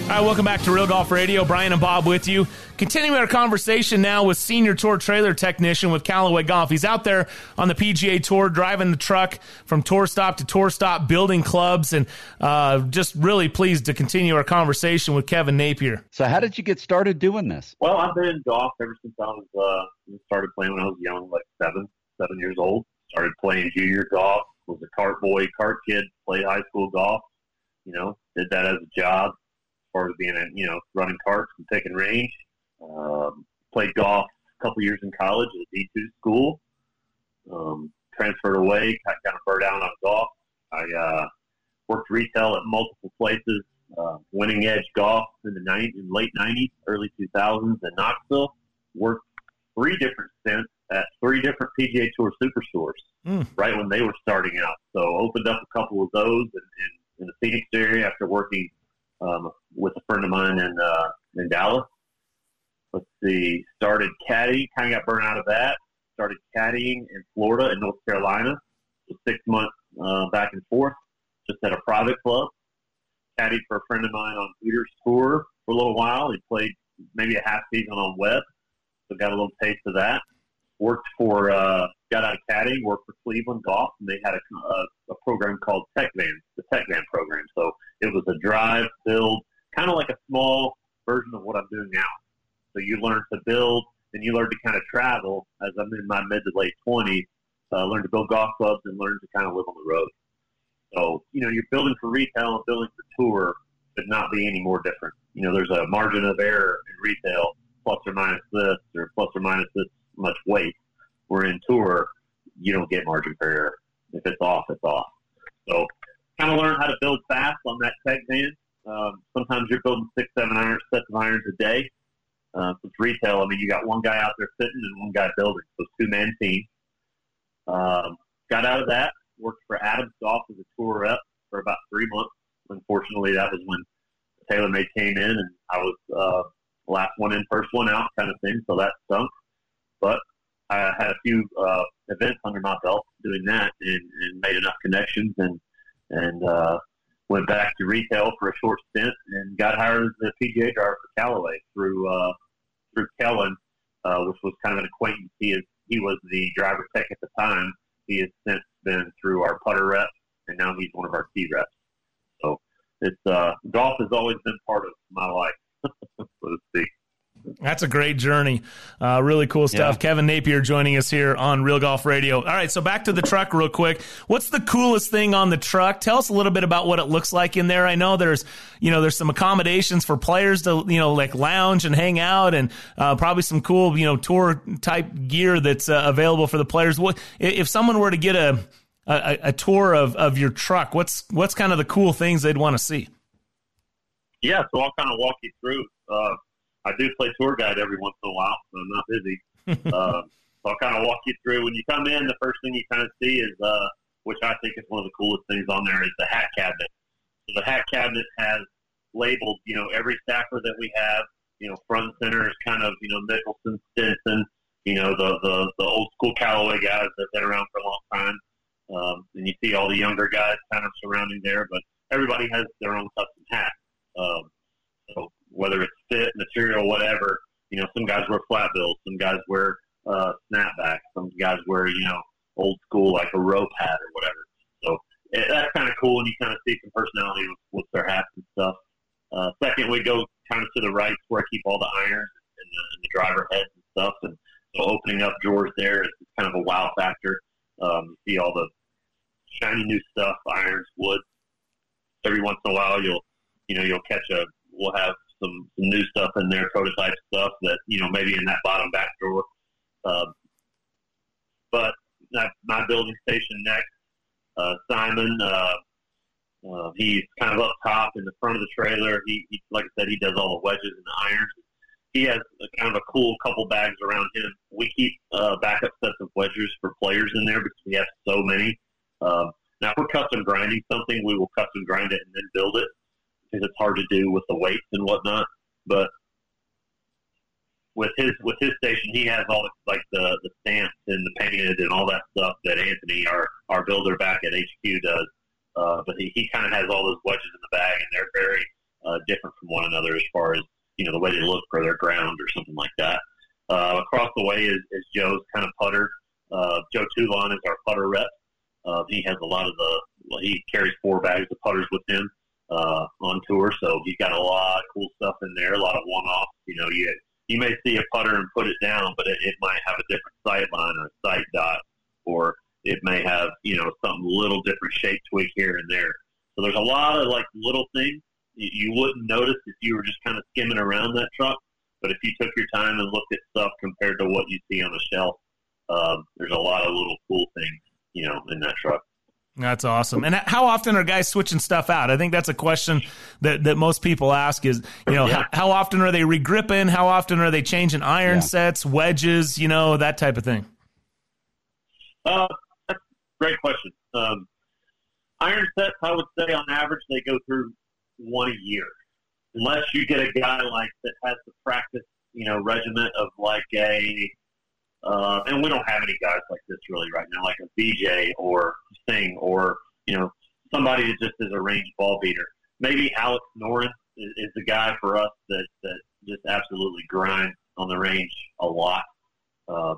All right, welcome back to Real Golf Radio. Brian and Bob with you. Continuing our conversation now with senior tour trailer technician with Callaway Golf. He's out there on the PGA Tour, driving the truck from tour stop to tour stop, building clubs, and uh, just really pleased to continue our conversation with Kevin Napier. So, how did you get started doing this? Well, I've been in golf ever since I was uh, started playing when I was young, like seven, seven years old. Started playing junior golf. Was a cart boy, cart kid. Played high school golf. You know, did that as a job far as being, a, you know, running carts and taking range. Um, played golf a couple years in college at a D2 school. Um, transferred away, got kind of burned out on golf. I uh, worked retail at multiple places. Uh, winning Edge Golf in the night in late '90s, early 2000s in Knoxville. Worked three different stints at three different PGA Tour superstores Mm. right when they were starting out. So opened up a couple of those in, in, in the Phoenix area after working um, with a friend of mine in uh, in Dallas. Let's see, started caddy, kind of got burned out of that. Started caddying in Florida and North Carolina. So six months uh, back and forth, just at a private club. Caddied for a friend of mine on Hooters tour for a little while. He played maybe a half season on Webb, so got a little taste of that. Worked for, uh, got out of caddying, worked for Cleveland Golf, and they had a, a, a program called Tech Van, the Tech Van program. So it was a drive, build, kind of like a small version of what I'm doing now. So you learn to build and you learn to kind of travel as I'm in my mid to late 20s, uh, learn to build golf clubs and learn to kind of live on the road. So, you know, you're building for retail and building for tour could not be any more different. You know, there's a margin of error in retail, plus or minus this or plus or minus this much weight. Where in tour, you don't get margin for error. If it's off, it's off. So kind of learn how to build fast on that tech van. Um, sometimes you're building six, seven irons, sets of irons a day. Uh, it's retail. I mean, you got one guy out there sitting and one guy building. So two man team. Um, got out of that, worked for Adams Golf as a tour rep for about three months. Unfortunately, that was when TaylorMade came in and I was uh, last one in, first one out kind of thing. So that stunk. But I had a few uh, events under my belt doing that and, and made enough connections and and uh, went back to retail for a short stint and got hired as the PGA driver for Callaway through uh, through Kellen, uh, which was kind of an acquaintance. He is he was the driver tech at the time. He has since been through our putter rep, and now he's one of our key reps. So it's uh, golf has always been part of my life, so to speak. That's a great journey. Uh, really cool stuff. Yeah. Kevin Napier joining us here on Real Golf Radio. All right, so back to the truck real quick. What's the coolest thing on the truck? Tell us a little bit about what it looks like in there. I know there's, you know, there's some accommodations for players to, you know, like lounge and hang out, and uh, probably some cool, you know, tour type gear that's uh, available for the players. What if someone were to get a a, a tour of, of your truck? What's what's kind of the cool things they'd want to see? Yeah, so I'll kind of walk you through. Uh, I do play tour guide every once in a while, so I'm not busy. uh, so I'll kind of walk you through. When you come in, the first thing you kind of see is, uh, which I think is one of the coolest things on there, is the hat cabinet. So the hat cabinet has labeled, you know, every staffer that we have. You know, front and center is kind of, you know, Mickelson, Stenson, you know, the, the, the old school Callaway guys that have been around for a long time. Um, and you see all the younger guys kind of surrounding there, but everybody has their own custom hat. Um, so whether it's fit, material, whatever, you know, some guys wear flat bills, some guys wear uh, snapbacks, some guys wear, you know, old school like a rope hat or whatever. So it, that's kind of cool, and you kind of see some personality with, with their hats and stuff. Uh, second, we go kind of to the right where I keep all the irons and the, and the driver heads and stuff. And so opening up drawers there is kind of a wow factor. Um, you see all the shiny new stuff, irons, wood. Every once in a while, you'll you know you'll catch a we'll have some, some new stuff in there, prototype stuff that you know maybe in that bottom back drawer. Uh, but my, my building station next, uh, Simon. Uh, uh, he's kind of up top in the front of the trailer. He, he, like I said, he does all the wedges and the irons. He has a, kind of a cool couple bags around him. We keep uh, backup sets of wedges for players in there because we have so many. Um, now, if we're custom grinding something, we will custom grind it and then build it because it's hard to do with the weights and whatnot. But with his with his station, he has all the, like the the stamps and the painted and all that stuff that Anthony, our our builder back at HQ, does. Uh, but he, he kind of has all those wedges in the bag, and they're very uh, different from one another as far as you know the way they look for their ground or something like that. Uh, across the way is, is Joe's kind of putter. Uh, Joe Toulon is our putter rep. Uh, he has a lot of the well, he carries four bags of putters with him uh, on tour, so he's got a lot of cool stuff in there, a lot of one offs. You know, you you may see a putter and put it down, but it, it might have a different sight line or sight dot, or it may have you know some little different shape tweak here and there. So there's a lot of like little things you, you wouldn't notice if you were just kind of skimming around that truck. But if you took your time and looked at stuff compared to what you see on the shelf, um, there's a lot of little cool things, you know, in that truck. That's awesome. And how often are guys switching stuff out? I think that's a question that, that most people ask is, you know, yeah. how, how, often are they regripping? How often are they changing iron yeah. sets, wedges, you know, that type of thing? Uh, that's a great question. Um, iron sets, I would say on average, they go through one a year. Unless you get a guy like that has the practice, you know, regiment of like a uh, and we don't have any guys like this really right now, like a VJ or Singh or you know somebody that just is a range ball beater. Maybe Alex Noren is, is the guy for us that that just absolutely grinds on the range a lot. Uh,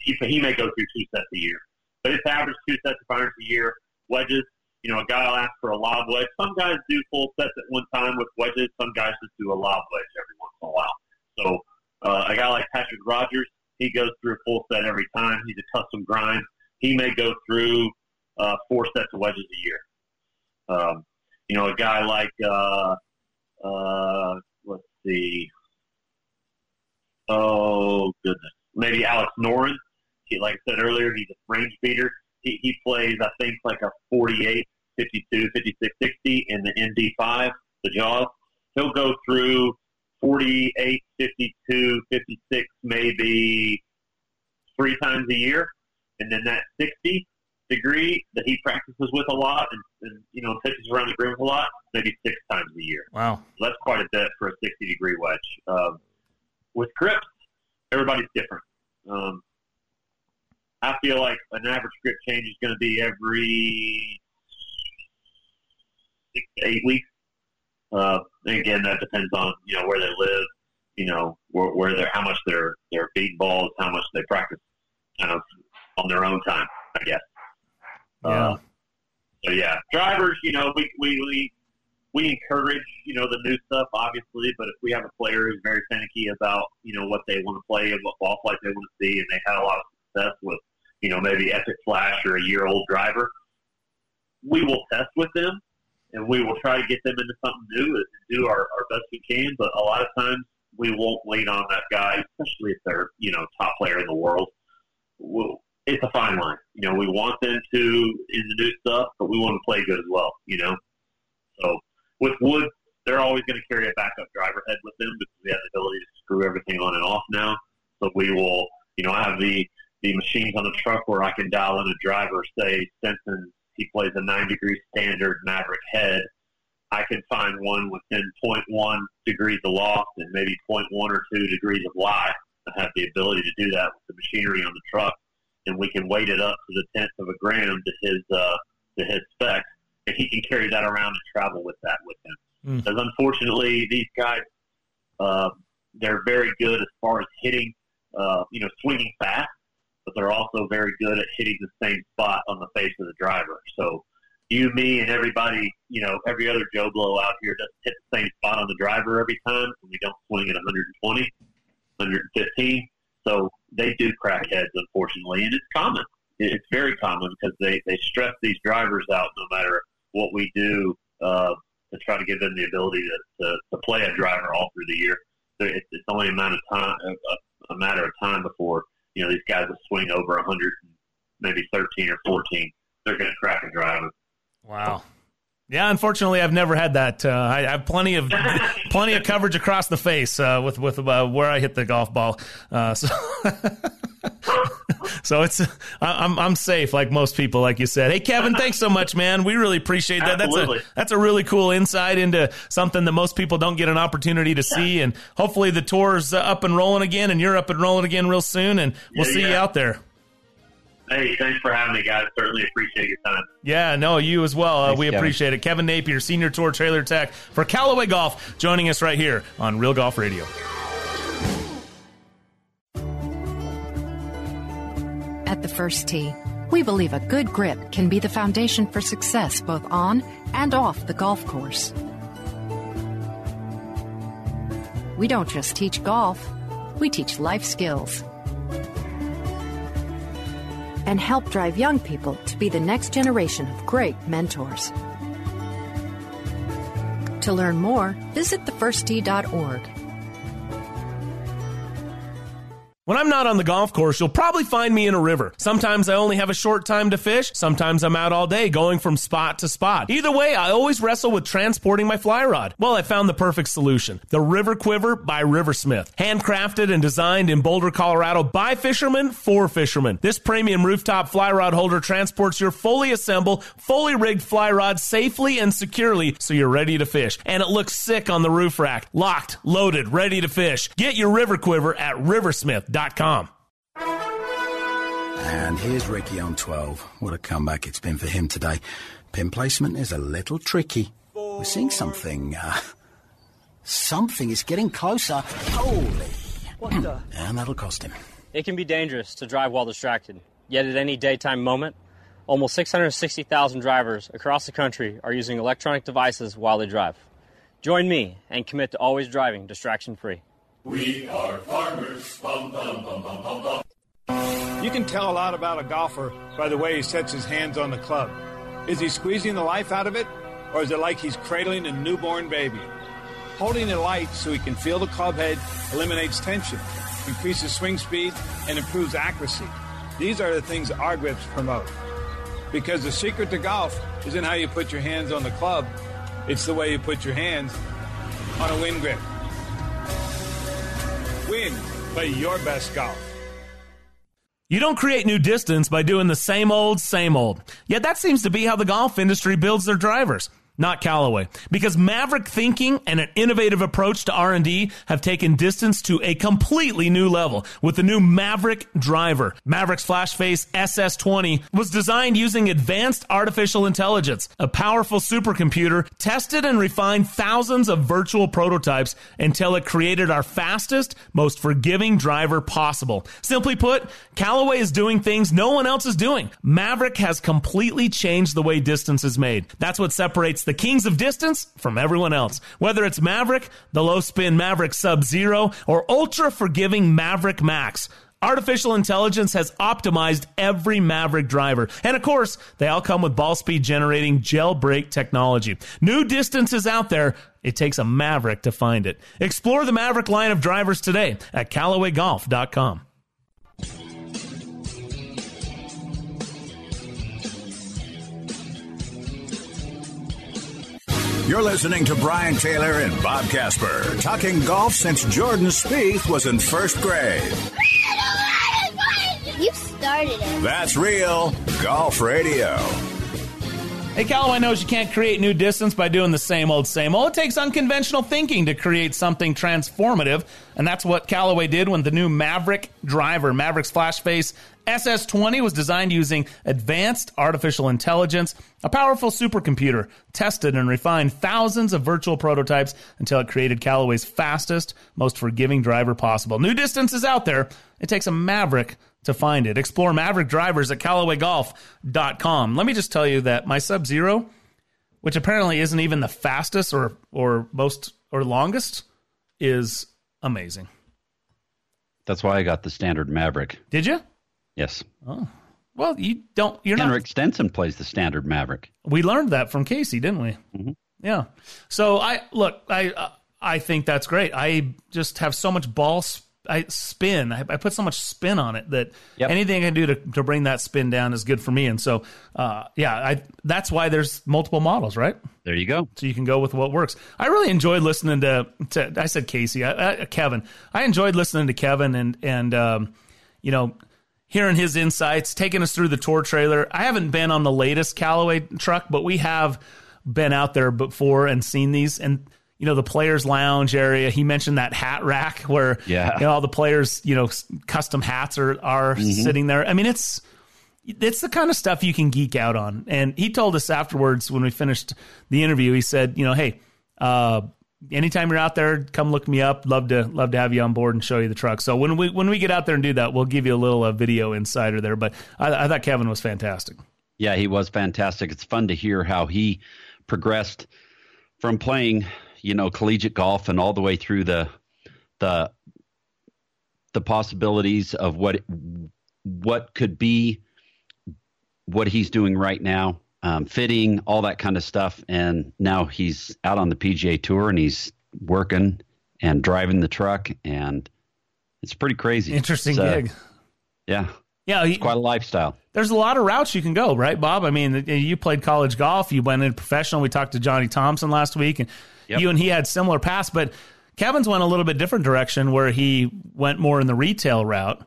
he, he may go through two sets a year, but it's average two sets of irons a year. Wedges, you know, a guy will ask for a lob wedge. Some guys do full sets at one time with wedges. Some guys just do a lob wedge every once in a while. So uh, a guy like Patrick Rodgers, he goes through a full set every time. He's a custom grind. He may go through uh, four sets of wedges a year. Um, you know, a guy like uh, uh, let's see, oh goodness, maybe Alex Noren. He, like I said earlier, he's a range beater. He, he plays, I think, like a 48, 52, 56, 60 in the MD5, the Jaws. He'll go through 48, 52, 56, maybe three times a year. And then that 60 degree that he practices with a lot and, and you know, pitches around the grooves a lot, maybe six times a year. Wow. So that's quite a bit for a 60 degree wedge. Um, with grips, everybody's different. Um, I feel like an average grip change is going to be every six to eight weeks. Uh, and again, that depends on you know where they live, you know where, where they're, how much they're they're beating balls, how much they practice, kind of on their own time, I guess. Yeah. Uh, so yeah, drivers, you know, we we we we encourage you know the new stuff, obviously, but if we have a player who's very finicky about you know what they want to play and what ball flight they want to see, and they've had a lot of success with you know maybe Epic Flash or a year old driver, we will test with them and we will try to get them into something new and do our, our best we can. But a lot of times we won't wait on that guy, especially if they're you know top player in the world. We'll, it's a fine line. You know, we want them to in the new stuff, but we want to play good as well. You know, so with Wood, they're always going to carry a backup driver head with them because we have the ability to screw everything on and off now. So we will, you know, I have the the machines on the truck where I can dial in a driver, say Stenson he plays a nine degree standard Maverick head. I can find one within 0.1 degrees of loft and maybe 0.1 or 2 degrees of lie. I have the ability to do that with the machinery on the truck, and we can weight it up to the tenth of a gram to his uh, to his specs, and he can carry that around and travel with that with him. Mm. Because unfortunately, these guys uh, they're very good as far as hitting, uh, you know, swinging fast but they're also very good at hitting the same spot on the face of the driver. So you, me, and everybody, you know, every other Joe Blow out here doesn't hit the same spot on the driver every time, and we don't swing at 120, 115. So they do crack heads, unfortunately, and it's common. it's very common because they they stress these drivers out no matter what we do uh, to try to give them the ability to, to, to play a driver all through the year. It's, only a matter of time, a, a matter of time before you know these guys will swing over 100, maybe 13 or 14. They're going to crack a driver. Wow. Yeah, unfortunately, I've never had that. Uh, I, have plenty of plenty of coverage across the face uh, with with uh, where I hit the golf ball. Uh, so, so it's I'm I'm safe, like most people, like you said. Hey, Kevin, thanks so much, man. We really appreciate that. Absolutely. That's a that's a really cool insight into something that most people don't get an opportunity to see. And hopefully, the tour's uh, up and rolling again, and you're up and rolling again real soon. And we'll Yeah, see you out there. Hey, thanks for having me, guys. Certainly appreciate your time. Yeah, no, you as well. Uh, Thanks, we Kevin. appreciate it. Kevin Napier, Senior Tour Trailer Tech for Callaway Golf, joining us right here on Real Golf Radio. At the first tee, we believe a good grip can be the foundation for success both on and off the golf course. We don't just teach golf, we teach life skills. And help drive young people to be the next generation of great mentors. To learn more, visit thefirsttee.org. When I'm not on the golf course, you'll probably find me in a river. Sometimes I only have a short time to fish. Sometimes I'm out all day going from spot to spot. Either way, I always wrestle with transporting my fly rod. Well, I found the perfect solution. The River Quiver by Riversmith. Handcrafted and designed in Boulder, Colorado by fishermen for fishermen. This premium rooftop fly rod holder transports your fully assembled, fully rigged fly rod safely and securely so you're ready to fish. And it looks sick on the roof rack. Locked, loaded, ready to fish. Get your River Quiver at riversmith.com. And here's Ricky on 12. What a comeback it's been for him today. Pin placement is a little tricky. We're seeing something. Uh, something is getting closer. Holy. What the? And that'll cost him. It can be dangerous to drive while distracted. Yet at any daytime moment, almost 660,000 drivers across the country are using electronic devices while they drive. Join me and commit to always driving distraction free. We are farmers. Bum, bum, bum. You can tell a lot about a golfer by the way he sets his hands on the club. Is he squeezing the life out of it, or is it like he's cradling a newborn baby? Holding it light so he can feel the club head eliminates tension, increases swing speed, and improves accuracy. These are the things our grips promote. Because the secret to golf isn't how you put your hands on the club, it's the way you put your hands on a Winn grip. Winn, play your best golf. You don't create new distance by doing the same old, same old. Yet that seems to be how the golf industry builds their drivers. Not Callaway, because maverick thinking and an innovative approach to R&D have taken distance to a completely new level with the new Maverick driver. Maverick's Flashface SS20 was designed using advanced artificial intelligence, a powerful supercomputer tested and refined thousands of virtual prototypes until it created our fastest, most forgiving driver possible. Simply put, Callaway is doing things no one else is doing. Maverick has completely changed the way distance is made. That's what separates the kings of distance from everyone else. Whether it's Maverick, the low spin Maverick Sub Zero, or ultra forgiving Maverick Max. Artificial intelligence has optimized every Maverick driver. And of course, they all come with ball speed generating Jailbreak technology. New distances out there. It takes a Maverick to find it. Explore the Maverick line of drivers today at CallawayGolf.com. You're listening to Brian Taylor and Bob Casper, talking golf since Jordan Spieth was in first grade. You started it. That's real golf radio. Hey, Callaway knows you can't create new distance by doing the same old, same old. It takes unconventional thinking to create something transformative, and that's what Callaway did when the new Maverick driver, Maverick's Flash Face SS20, was designed using advanced artificial intelligence, a powerful supercomputer, tested and refined thousands of virtual prototypes until it created Callaway's fastest, most forgiving driver possible. New distance is out there. It takes a Maverick to find it. Explore Maverick drivers at CallawayGolf.com. Let me just tell you that my Sub Zero, which apparently isn't even the fastest or or most or longest, is amazing. That's why I got the standard Maverick. Did you? Yes. Oh, Well, you don't. You're Henrik not. Stenson plays the standard Maverick. We learned that from Casey, didn't we? Mm-hmm. Yeah. So I look. I uh, I think that's great. I just have so much ball. I spin. I, I, put so much spin on it that yep. anything I can do to, to bring that spin down is good for me. And so, uh, yeah, I that's why there's multiple models, right? There you go. So you can go with what works. I really enjoyed listening to. to I said Casey, I, I, Kevin. I enjoyed listening to Kevin and and um, you know hearing his insights, taking us through the tour trailer. I haven't been on the latest Callaway truck, but we have been out there before and seen these and you know the players lounge area. He mentioned that hat rack where yeah. you know, all the players you know custom hats are are mm-hmm. sitting there. I mean it's it's the kind of stuff you can geek out on. And he told us afterwards when we finished the interview he said you know hey uh, anytime you're out there come look me up. Love to love to have you on board and show you the truck. So when we when we get out there and do that we'll give you a little uh, video insider there. But I, I thought kevin was fantastic. Yeah he was fantastic. It's fun to hear how he progressed from playing you know collegiate golf and all the way through the the the possibilities of what what could be what he's doing right now um, fitting all that kind of stuff and now he's out on the pga tour and he's working and driving the truck and it's pretty crazy interesting gig yeah yeah, it's quite a lifestyle. There's a lot of routes you can go, right, Bob? I mean, you played college golf, you went in professional. We talked to Johnny Thompson last week, and yep. you and he had similar paths. But Kevin's went a little bit different direction, where he went more in the retail route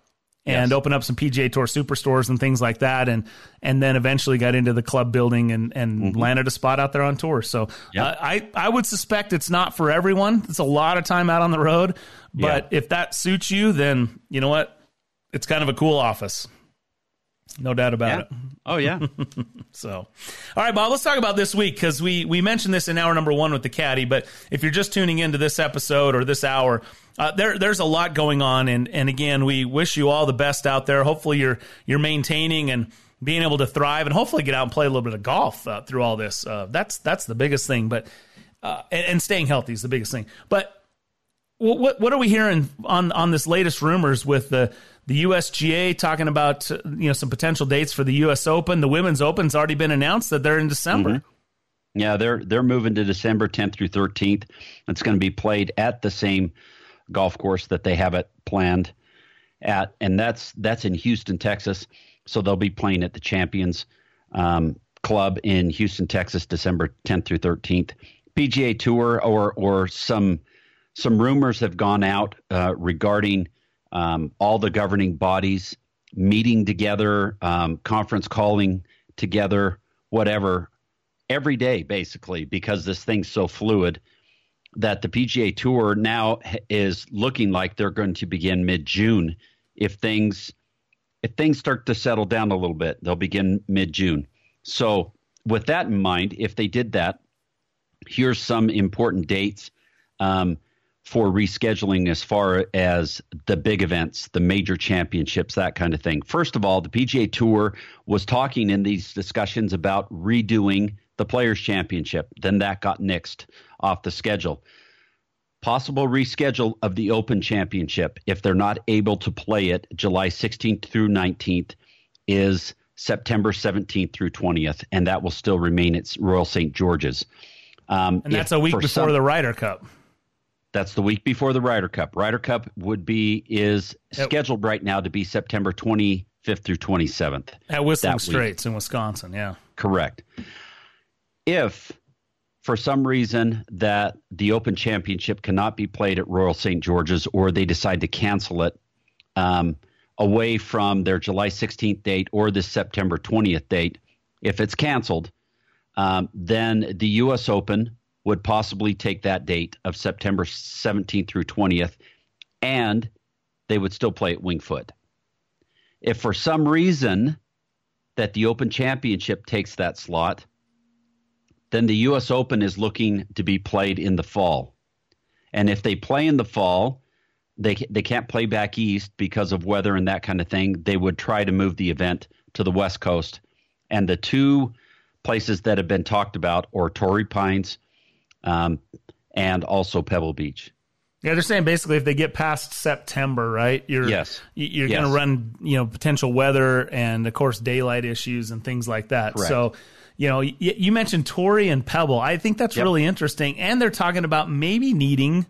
and yes. opened up some PGA Tour superstores and things like that, and and then eventually got into the club building and and mm-hmm. landed a spot out there on tour. So yep. uh, I I would suspect it's not for everyone. It's a lot of time out on the road, but yeah. if that suits you, then you know what it's kind of a cool office. No doubt about yeah. it. Oh yeah. so, all right, Bob. Let's talk about this week because we we mentioned this in hour number one with the caddy. But if you're just tuning into this episode or this hour, uh, there there's a lot going on, and and again, we wish you all the best out there. Hopefully, you're you're maintaining and being able to thrive, and hopefully get out and play a little bit of golf uh, through all this. Uh, that's that's the biggest thing. But uh, and, and staying healthy is the biggest thing. But what what are we hearing on on this latest rumors with the the USGA talking about you know some potential dates for the U.S. Open. The Women's Open's already been announced that they're in December. Mm-hmm. Yeah, they're they're moving to December 10th through 13th. It's going to be played at the same golf course that they have it planned at, and that's that's in Houston, Texas. So they'll be playing at the Champions um, Club in Houston, Texas, December 10th through 13th. PGA Tour or or some some rumors have gone out uh, regarding um, all the governing bodies meeting together, um, conference calling together, whatever, every day basically, because this thing's so fluid that the PGA Tour now is looking like they're going to begin mid June. If things if things start to settle down a little bit, they'll begin mid June. So with that in mind, if they did that, here's some important dates. Um, for rescheduling as far as the big events, the major championships, that kind of thing. First of all, the PGA Tour was talking in these discussions about redoing the Players' Championship. Then that got nixed off the schedule. Possible reschedule of the Open Championship if they're not able to play it July 16th through 19th is September 17th through 20th, and that will still remain at Royal St. George's. Um, and that's a week before some, the Ryder Cup. That's the week before the Ryder Cup. Ryder Cup would be is scheduled right now to be September 25th through 27th. At Whistling Straits in Wisconsin, yeah. Correct. If for some reason that the Open Championship cannot be played at Royal St. George's or they decide to cancel it um, away from their July 16th date or this September 20th date, if it's canceled, um, then the U.S. Open would possibly take that date of September 17th through 20th, and they would still play at Winged Foot. If for some reason that the Open Championship takes that slot, then the U.S. Open is looking to be played in the fall. And if they play in the fall, they they can't play back east because of weather and that kind of thing. They would try to move the event to the West Coast. And the two places that have been talked about are Torrey Pines um, and also Pebble Beach. Yeah, they're saying basically if they get past September, right? You're Yes. you- you're Yes. going to run, you know, potential weather and of course daylight issues and things like that. Correct. So, you know, y- you mentioned Torrey and Pebble. I think that's Yep. really interesting, and they're talking about maybe needing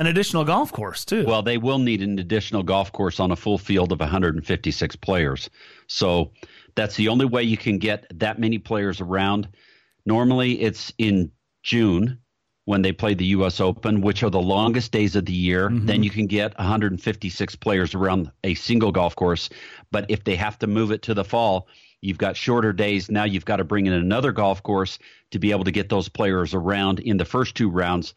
an additional golf course too. Well, they will need an additional golf course on a full field of 156 players. So that's the only way you can get that many players around. Normally, it's in June when they play the U.S. Open, which are the longest days of the year. Then you can get 156 players around a single golf course. But if they have to move it to the fall, you've got shorter days. Now you've got to bring in another golf course to be able to get those players around in the first two rounds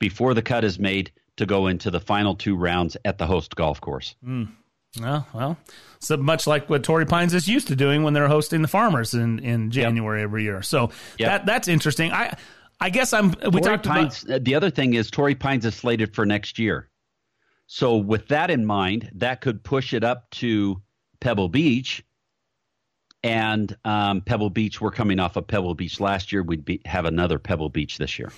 before the cut is made to go into the final two rounds at the host golf course. Mm. Well, well, so much like what Torrey Pines is used to doing when they're hosting the Farmers in, in January every year. So Yep. that that's interesting. I I guess I'm. We Torrey talked Pines, uh, the other thing is Torrey Pines is slated for next year. So with that in mind, that could push it up to Pebble Beach. And um, Pebble Beach, we're coming off of Pebble Beach last year. We'd be, have another Pebble Beach this year.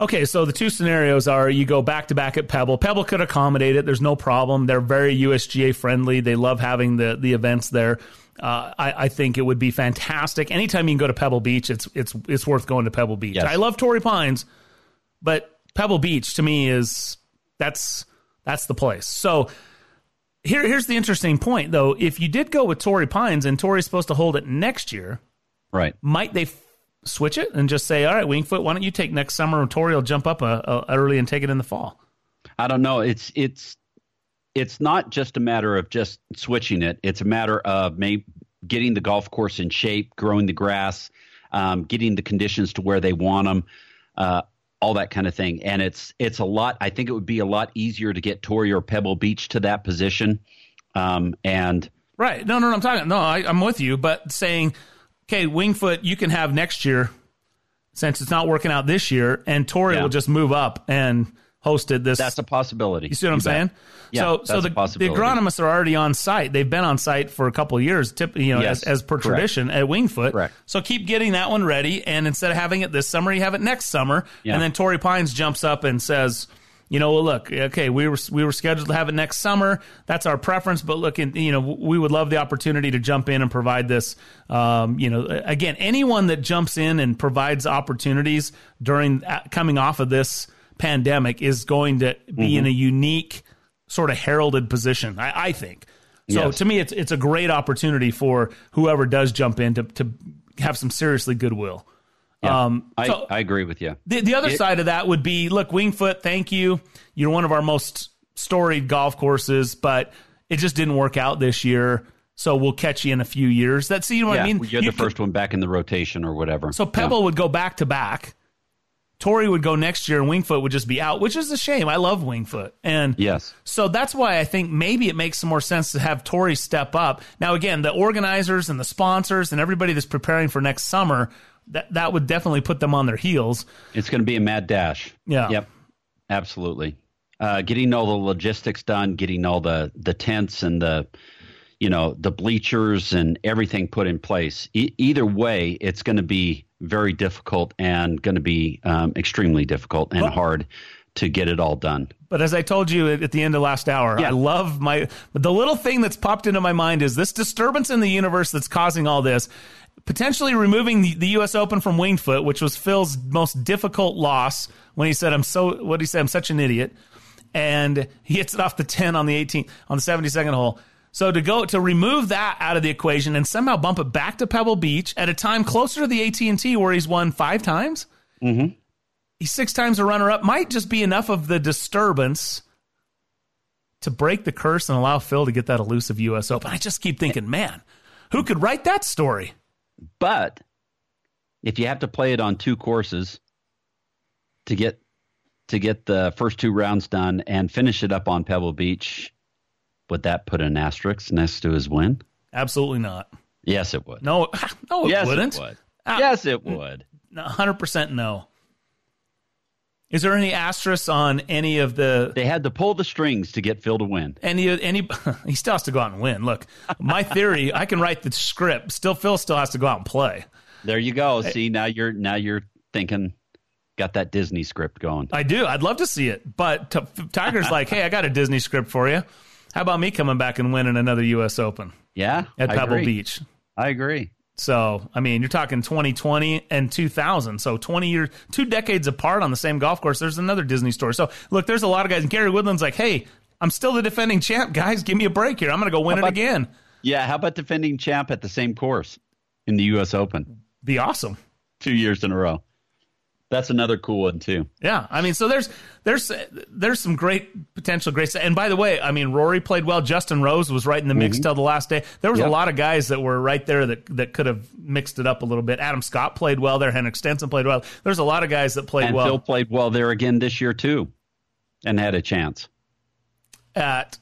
Okay, so the two scenarios are you go back to back at Pebble. Pebble could accommodate it. There's no problem. They're very USGA friendly. They love having the the events there. Uh, I, I think it would be fantastic. Anytime you can go to Pebble Beach, it's it's it's worth going to Pebble Beach. Yes. I love Torrey Pines, but Pebble Beach to me is that's that's the place. So here here's the interesting point though. If you did go with Torrey Pines and Torrey's supposed to hold it next year, Right. might they f- switch it and just say, all right, Winged Foot, why don't you take next summer and Torrey will jump up a, a early and take it in the fall? I don't know. It's it's it's not just a matter of just switching it. It's a matter of maybe getting the golf course in shape, growing the grass, um, getting the conditions to where they want them, uh, all that kind of thing. And it's it's a lot. I think it would be a lot easier to get Torrey or Pebble Beach to that position. Um, and Right. No, no, no. I'm talking. No, I, I'm with you. But saying, okay, Winged Foot, you can have next year since it's not working out this year, and Torrey Yeah. will just move up and host it this. that's a possibility. You see what I'm You bet. saying? Yeah, so, that's so a the, the agronomists are already on site. They've been on site for a couple of years, tip, you know, Yes, as, as per correct. tradition at Winged Foot. Correct. So keep getting that one ready, and instead of having it this summer, you have it next summer, Yeah. and then Torrey Pines jumps up and says. You know, well, look, okay, we were we were scheduled to have it next summer. That's our preference, but look, in, you know, we would love the opportunity to jump in and provide this. Um, you know, again, anyone that jumps in and provides opportunities during uh, coming off of this pandemic is going to be in a unique sort of heralded position. I, I think. So Yes. to me, it's it's a great opportunity for whoever does jump in to to have some seriously goodwill. Yeah, Um, I, so- I agree with you. the, the other It- side of that would be look, Winged Foot, thank you. You're one of our most storied golf courses, but it just didn't work out this year. So we'll catch you in a few years. That's you know what yeah, I mean. you're You the could- first one back in the rotation or whatever. so Pebble would go back to back. Torrey would go next year, and Winged Foot would just be out, which is a shame. I love Winged Foot, and Yes. so that's why I think maybe it makes some more sense to have Torrey step up. Now, again, the organizers and the sponsors and everybody that's preparing for next summer, that that would definitely put them on their heels. It's going to be a mad dash. Yeah. Yep. Absolutely. Uh, getting all the logistics done, getting all the the tents and the you know the bleachers and everything put in place. E- either way, it's going to be very difficult and going to be um, extremely difficult and Well- hard to get it all done. But as I told you at the end of last hour, I love my. The little thing that's popped into my mind is this disturbance in the universe that's causing all this. Potentially removing the, the U.S. Open from Winged Foot, which was Phil's most difficult loss when he said, "I'm so." What he say? I'm such an idiot, and he hits it off the ten on the 18 on the 72nd hole. So to go to remove that out of the equation and somehow bump it back to Pebble Beach at a time closer to the AT and T where he's won five times Mm-hmm. he's six times a runner up might just be enough of the disturbance to break the curse and allow Phil to get that elusive US Open. I just keep thinking, man, who could write that story? But if you have to play it on two courses to get to get the first two rounds done and finish it up on Pebble Beach, would that put an asterisk next to his win? Absolutely not. Yes, it would. No, no, it yes, wouldn't. it would. Ah, yes, it would. 100% no. Is there any asterisk on any of the They had to pull the strings to get Phil to win. any any he still has to go out and win. Look, my theory, I can write the script. Still Phil still has to go out and play. There you go. See, now you're now you're thinking got that Disney script going. I do. I'd love to see it. But t- Tiger's like, hey, I got a Disney script for you. How about me coming back and winning another U.S. Open? Yeah, at I Pebble agree. Beach. I agree. So, I mean, you're talking 2020 and 2000. So, 20 years, two decades apart on the same golf course. There's another Disney story. So, look, there's a lot of guys. And Gary Woodland's like, hey, I'm still the defending champ, guys. Give me a break here. I'm going to go win How it again. Yeah, how about defending champ at the same course in the U.S. Open? Be awesome. Two years in a row. That's another cool one too. Yeah, I mean, so there's there's there's some great potential, great. And by the way, I mean, Rory played well. Justin Rose was right in the mix Mhm. till the last day. There was Yep. a lot of guys that were right there that that could have mixed it up a little bit. Adam Scott played well there. Henrik Stenson played well. There's a lot of guys that played and well Phil played well there again this year too, and had a chance. at.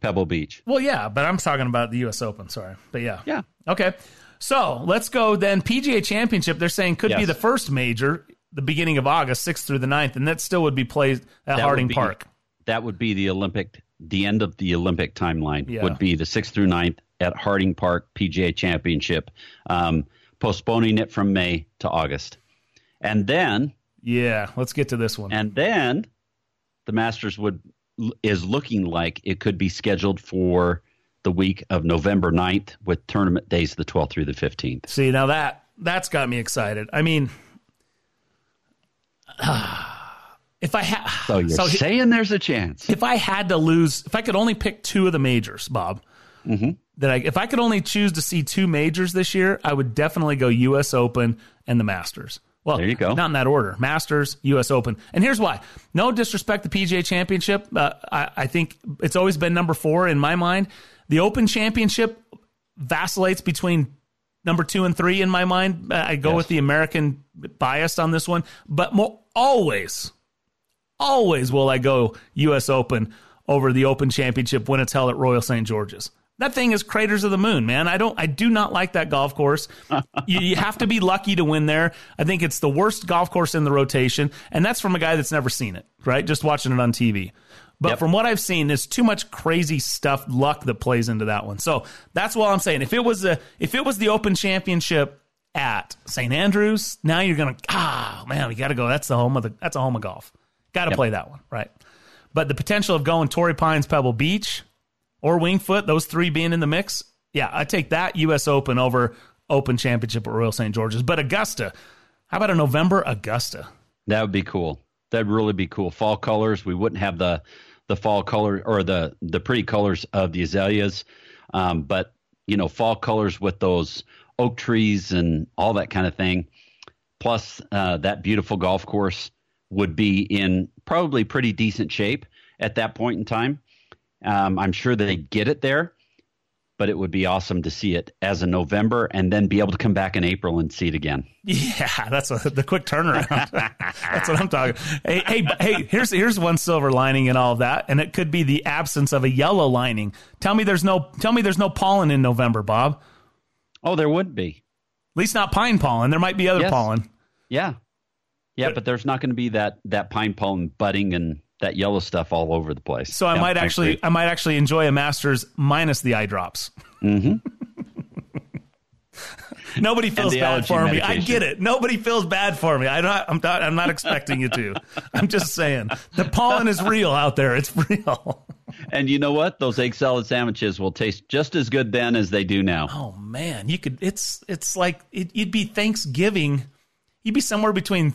Pebble Beach. Well, yeah, but I'm talking about the U.S. Open. Sorry, but yeah, yeah. Okay, so let's go then. PGA Championship. They're saying could be the first major, the beginning of August, sixth through the 9th, and that still would be played at That Harding be- Park. That would be the Olympic, the end of the Olympic timeline Yeah. would be the 6th through 9th at Harding Park PGA Championship, um, postponing it from May to August. And then, Yeah, let's get to this one. and then the Masters would is looking like it could be scheduled for the week of November 9th with tournament days the 12th through the 15th. See, now that that's got me excited. I mean, if I had, So you're So he- saying there's a chance. if I had to lose, if I could only pick two of the majors, Bob, Mm-hmm. that I, if I could only choose to see two majors this year, I would definitely go U.S. Open and the Masters. Well, there you go. Not in that order: Masters, U.S. Open, and here's why. No disrespect to the PGA Championship. Uh, I, I think it's always been number four in my mind. The Open Championship vacillates between number two and three in my mind. Uh, I go with the American bias on this one, but more, always, always will I go U.S. Open over the Open Championship when it's held at Royal St. George's. That thing is craters of the moon, man. I don't, I do not like that golf course. you, you have to be lucky to win there. I think it's the worst golf course in the rotation, and that's from a guy that's never seen it, right? Just watching it on TV. But from what I've seen, there's too much crazy stuff, luck that plays into that one. So that's what I'm saying. If it was a, if it was the Open Championship at St. Andrews, now you're gonna, ah, man, we got to go. That's the home of the, that's a home of golf. Got to Yep. play that one, right? But the potential of going Torrey Pines, Pebble Beach, or Winged Foot, those three being in the mix, yeah, I take that U.S. Open over Open Championship at Royal St. George's. But Augusta, how about a November Augusta? That would be cool. That'd really be cool. Fall colors. We wouldn't have the the fall color or the the pretty colors of the azaleas, um, but you know, fall colors with those oak trees and all that kind of thing. Plus, uh, that beautiful golf course would be in probably pretty decent shape at that point in time. Um, I'm sure they get it there, but it would be awesome to see it as a November and then be able to come back in April and see it again. Yeah, that's a, the quick turnaround. that's what I'm talking. Hey, hey, hey! Here's here's one silver lining in all of that, and it could be the absence of a yellow lining. Tell me there's no tell me there's no pollen in November, Bob. Oh, there would be. At least not pine pollen. There might be other Yes. pollen. Yeah. Yeah, but, there's not going to be that that pine pollen budding and that yellow stuff all over the place. So I Yeah, might actually agree. I might actually enjoy a Masters minus the eye drops. Mm-hmm. Nobody feels bad for me. I get it. Nobody feels bad for me. I don't, I'm not. I'm not expecting you to. I'm just saying the pollen is real out there. It's real. And you know what? Those egg salad sandwiches will taste just as good then as they do now. Oh man, you could. It's it's like it, you'd be Thanksgiving. You'd be somewhere between.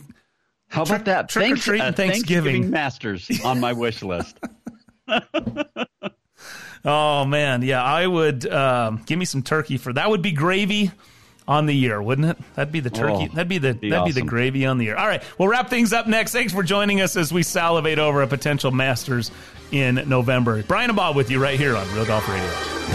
How about that? Trick Thanks- uh, and Thanksgiving. Masters on my wish list. Oh man, yeah, I would um, give me some turkey for that. Would be gravy on the year, wouldn't it? That'd be the turkey. Oh, that'd be the be that'd be the gravy on the year. All right, we'll wrap things up next. Thanks for joining us as we salivate over a potential Masters in November. Brian and Bob with you right here on Real Golf Radio.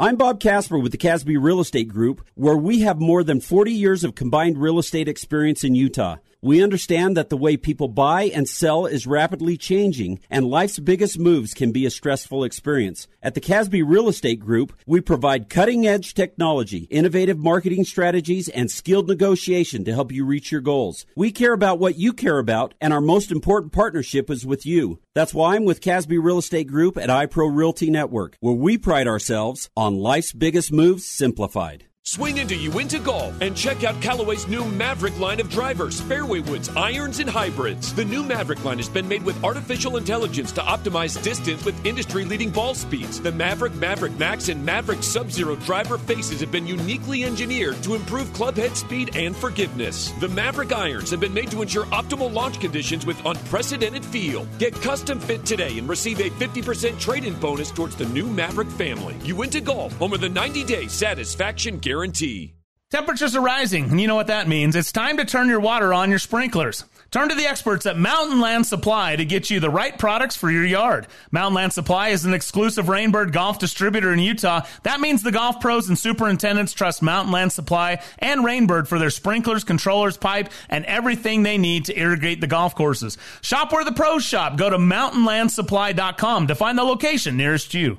I'm Bob Casper with the Casby Real Estate Group, where we have more than 40 years of combined real estate experience in Utah. We understand that the way people buy and sell is rapidly changing, and life's biggest moves can be a stressful experience. At the Casby Real Estate Group, we provide cutting edge technology, innovative marketing strategies, and skilled negotiation to help you reach your goals. We care about what you care about, and our most important partnership is with you. That's why I'm with Casby Real Estate Group at iPro Realty Network, where we pride ourselves on life's biggest moves simplified. Swing into Uinta Golf and check out Callaway's new Maverick line of drivers, fairway woods, irons, and hybrids. The new Maverick line has been made with artificial intelligence to optimize distance with industry leading ball speeds. The Maverick, Maverick Max, and Maverick Sub Zero driver faces have been uniquely engineered to improve clubhead speed and forgiveness. The Maverick irons have been made to ensure optimal launch conditions with unprecedented feel. Get custom fit today and receive a 50% trade in bonus towards the new Maverick family. Uinta Golf, home of the 90 day satisfaction guarantee guarantee. Temperatures are rising, and you know what that means. It's time to turn your water on your sprinklers. Turn to the experts at Mountain Land Supply to get you the right products for your yard. Mountain Land Supply is an exclusive Rainbird golf distributor in Utah. That means the golf pros and superintendents trust Mountain Land Supply and Rainbird for their sprinklers, controllers, pipe, and everything they need to irrigate the golf courses. Shop where the pros shop. Go to mountainlandsupply.com to find the location nearest you.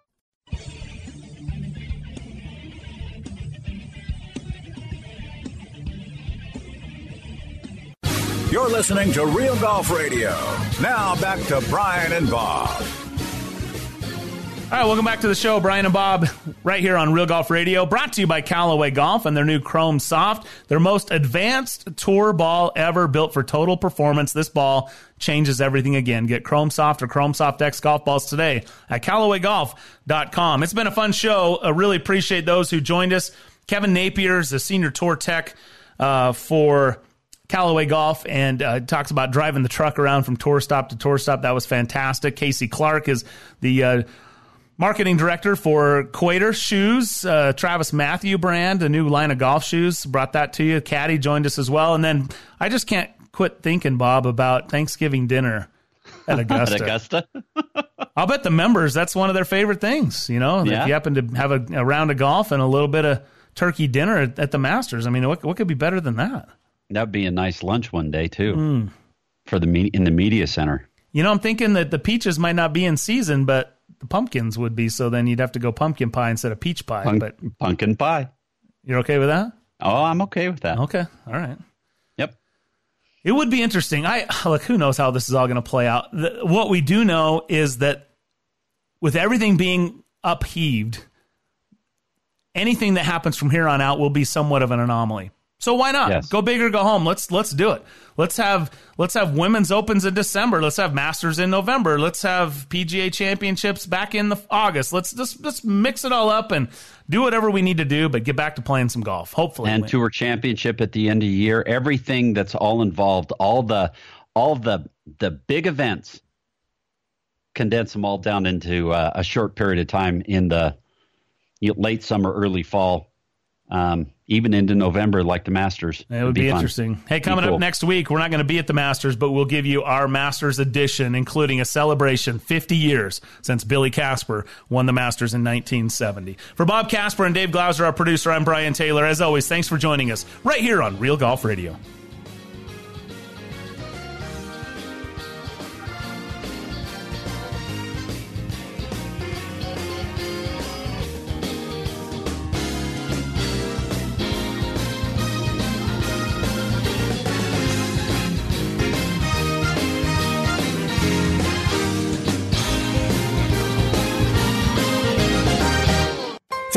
You're listening to Real Golf Radio. Now back to Brian and Bob. All right, welcome back to the show, Brian and Bob, right here on Real Golf Radio, brought to you by Callaway Golf and their new Chrome Soft, their most advanced tour ball ever built for total performance. This ball changes everything again. Get Chrome Soft or Chrome Soft X golf balls today at CallawayGolf.com. It's been a fun show. I really appreciate those who joined us. Kevin Napier is the senior tour tech uh, for Callaway Golf and uh, talks about driving the truck around from tour stop to tour stop. That was fantastic. Casey Clark is the uh, marketing director for Cuater Shoes, uh, TravisMathew brand, a new line of golf shoes. Brought that to you. Caddy joined us as well. And then I just can't quit thinking, Bob, about Thanksgiving dinner at Augusta. at Augusta? I'll bet the members, that's one of their favorite things. You know, Yeah. if you happen to have a, a round of golf and a little bit of turkey dinner at, at the Masters, I mean, what, what could be better than that? That'd be a nice lunch one day too Mm. for the me- in the media center. You know, I'm thinking that the peaches might not be in season, but the pumpkins would be. So then you'd have to go pumpkin pie instead of peach pie. Punk- but pumpkin pie. You're okay with that? Oh, I'm okay with that. Okay, all right. Yep. It would be interesting. I look. Who knows how this is all going to play out? The, what we do know is that with everything being upheaved, anything that happens from here on out will be somewhat of an anomaly. So why not Yes. go big or go home? Let's let's do it. Let's have let's have women's opens in December. Let's have Masters in November. Let's have PGA Championships back in the August. Let's just just mix it all up and do whatever we need to do, but get back to playing some golf. Hopefully, and tour championship at the end of the year. Everything that's all involved, all the all the the big events, condense them all down into uh, a short period of time in the late summer, early fall, um, even into November, like the Masters. It would be, fun. interesting. Hey, coming cool. up next week, we're not going to be at the Masters, but we'll give you our Masters edition, including a celebration 50 years since Billy Casper won the Masters in 1970. For Bob Casper and Dave Glauser, our producer, I'm Brian Taylor. As always, thanks for joining us right here on Real Golf Radio.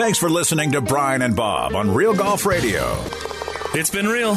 Thanks for listening to Brian and Bob on Real Golf Radio. It's been real.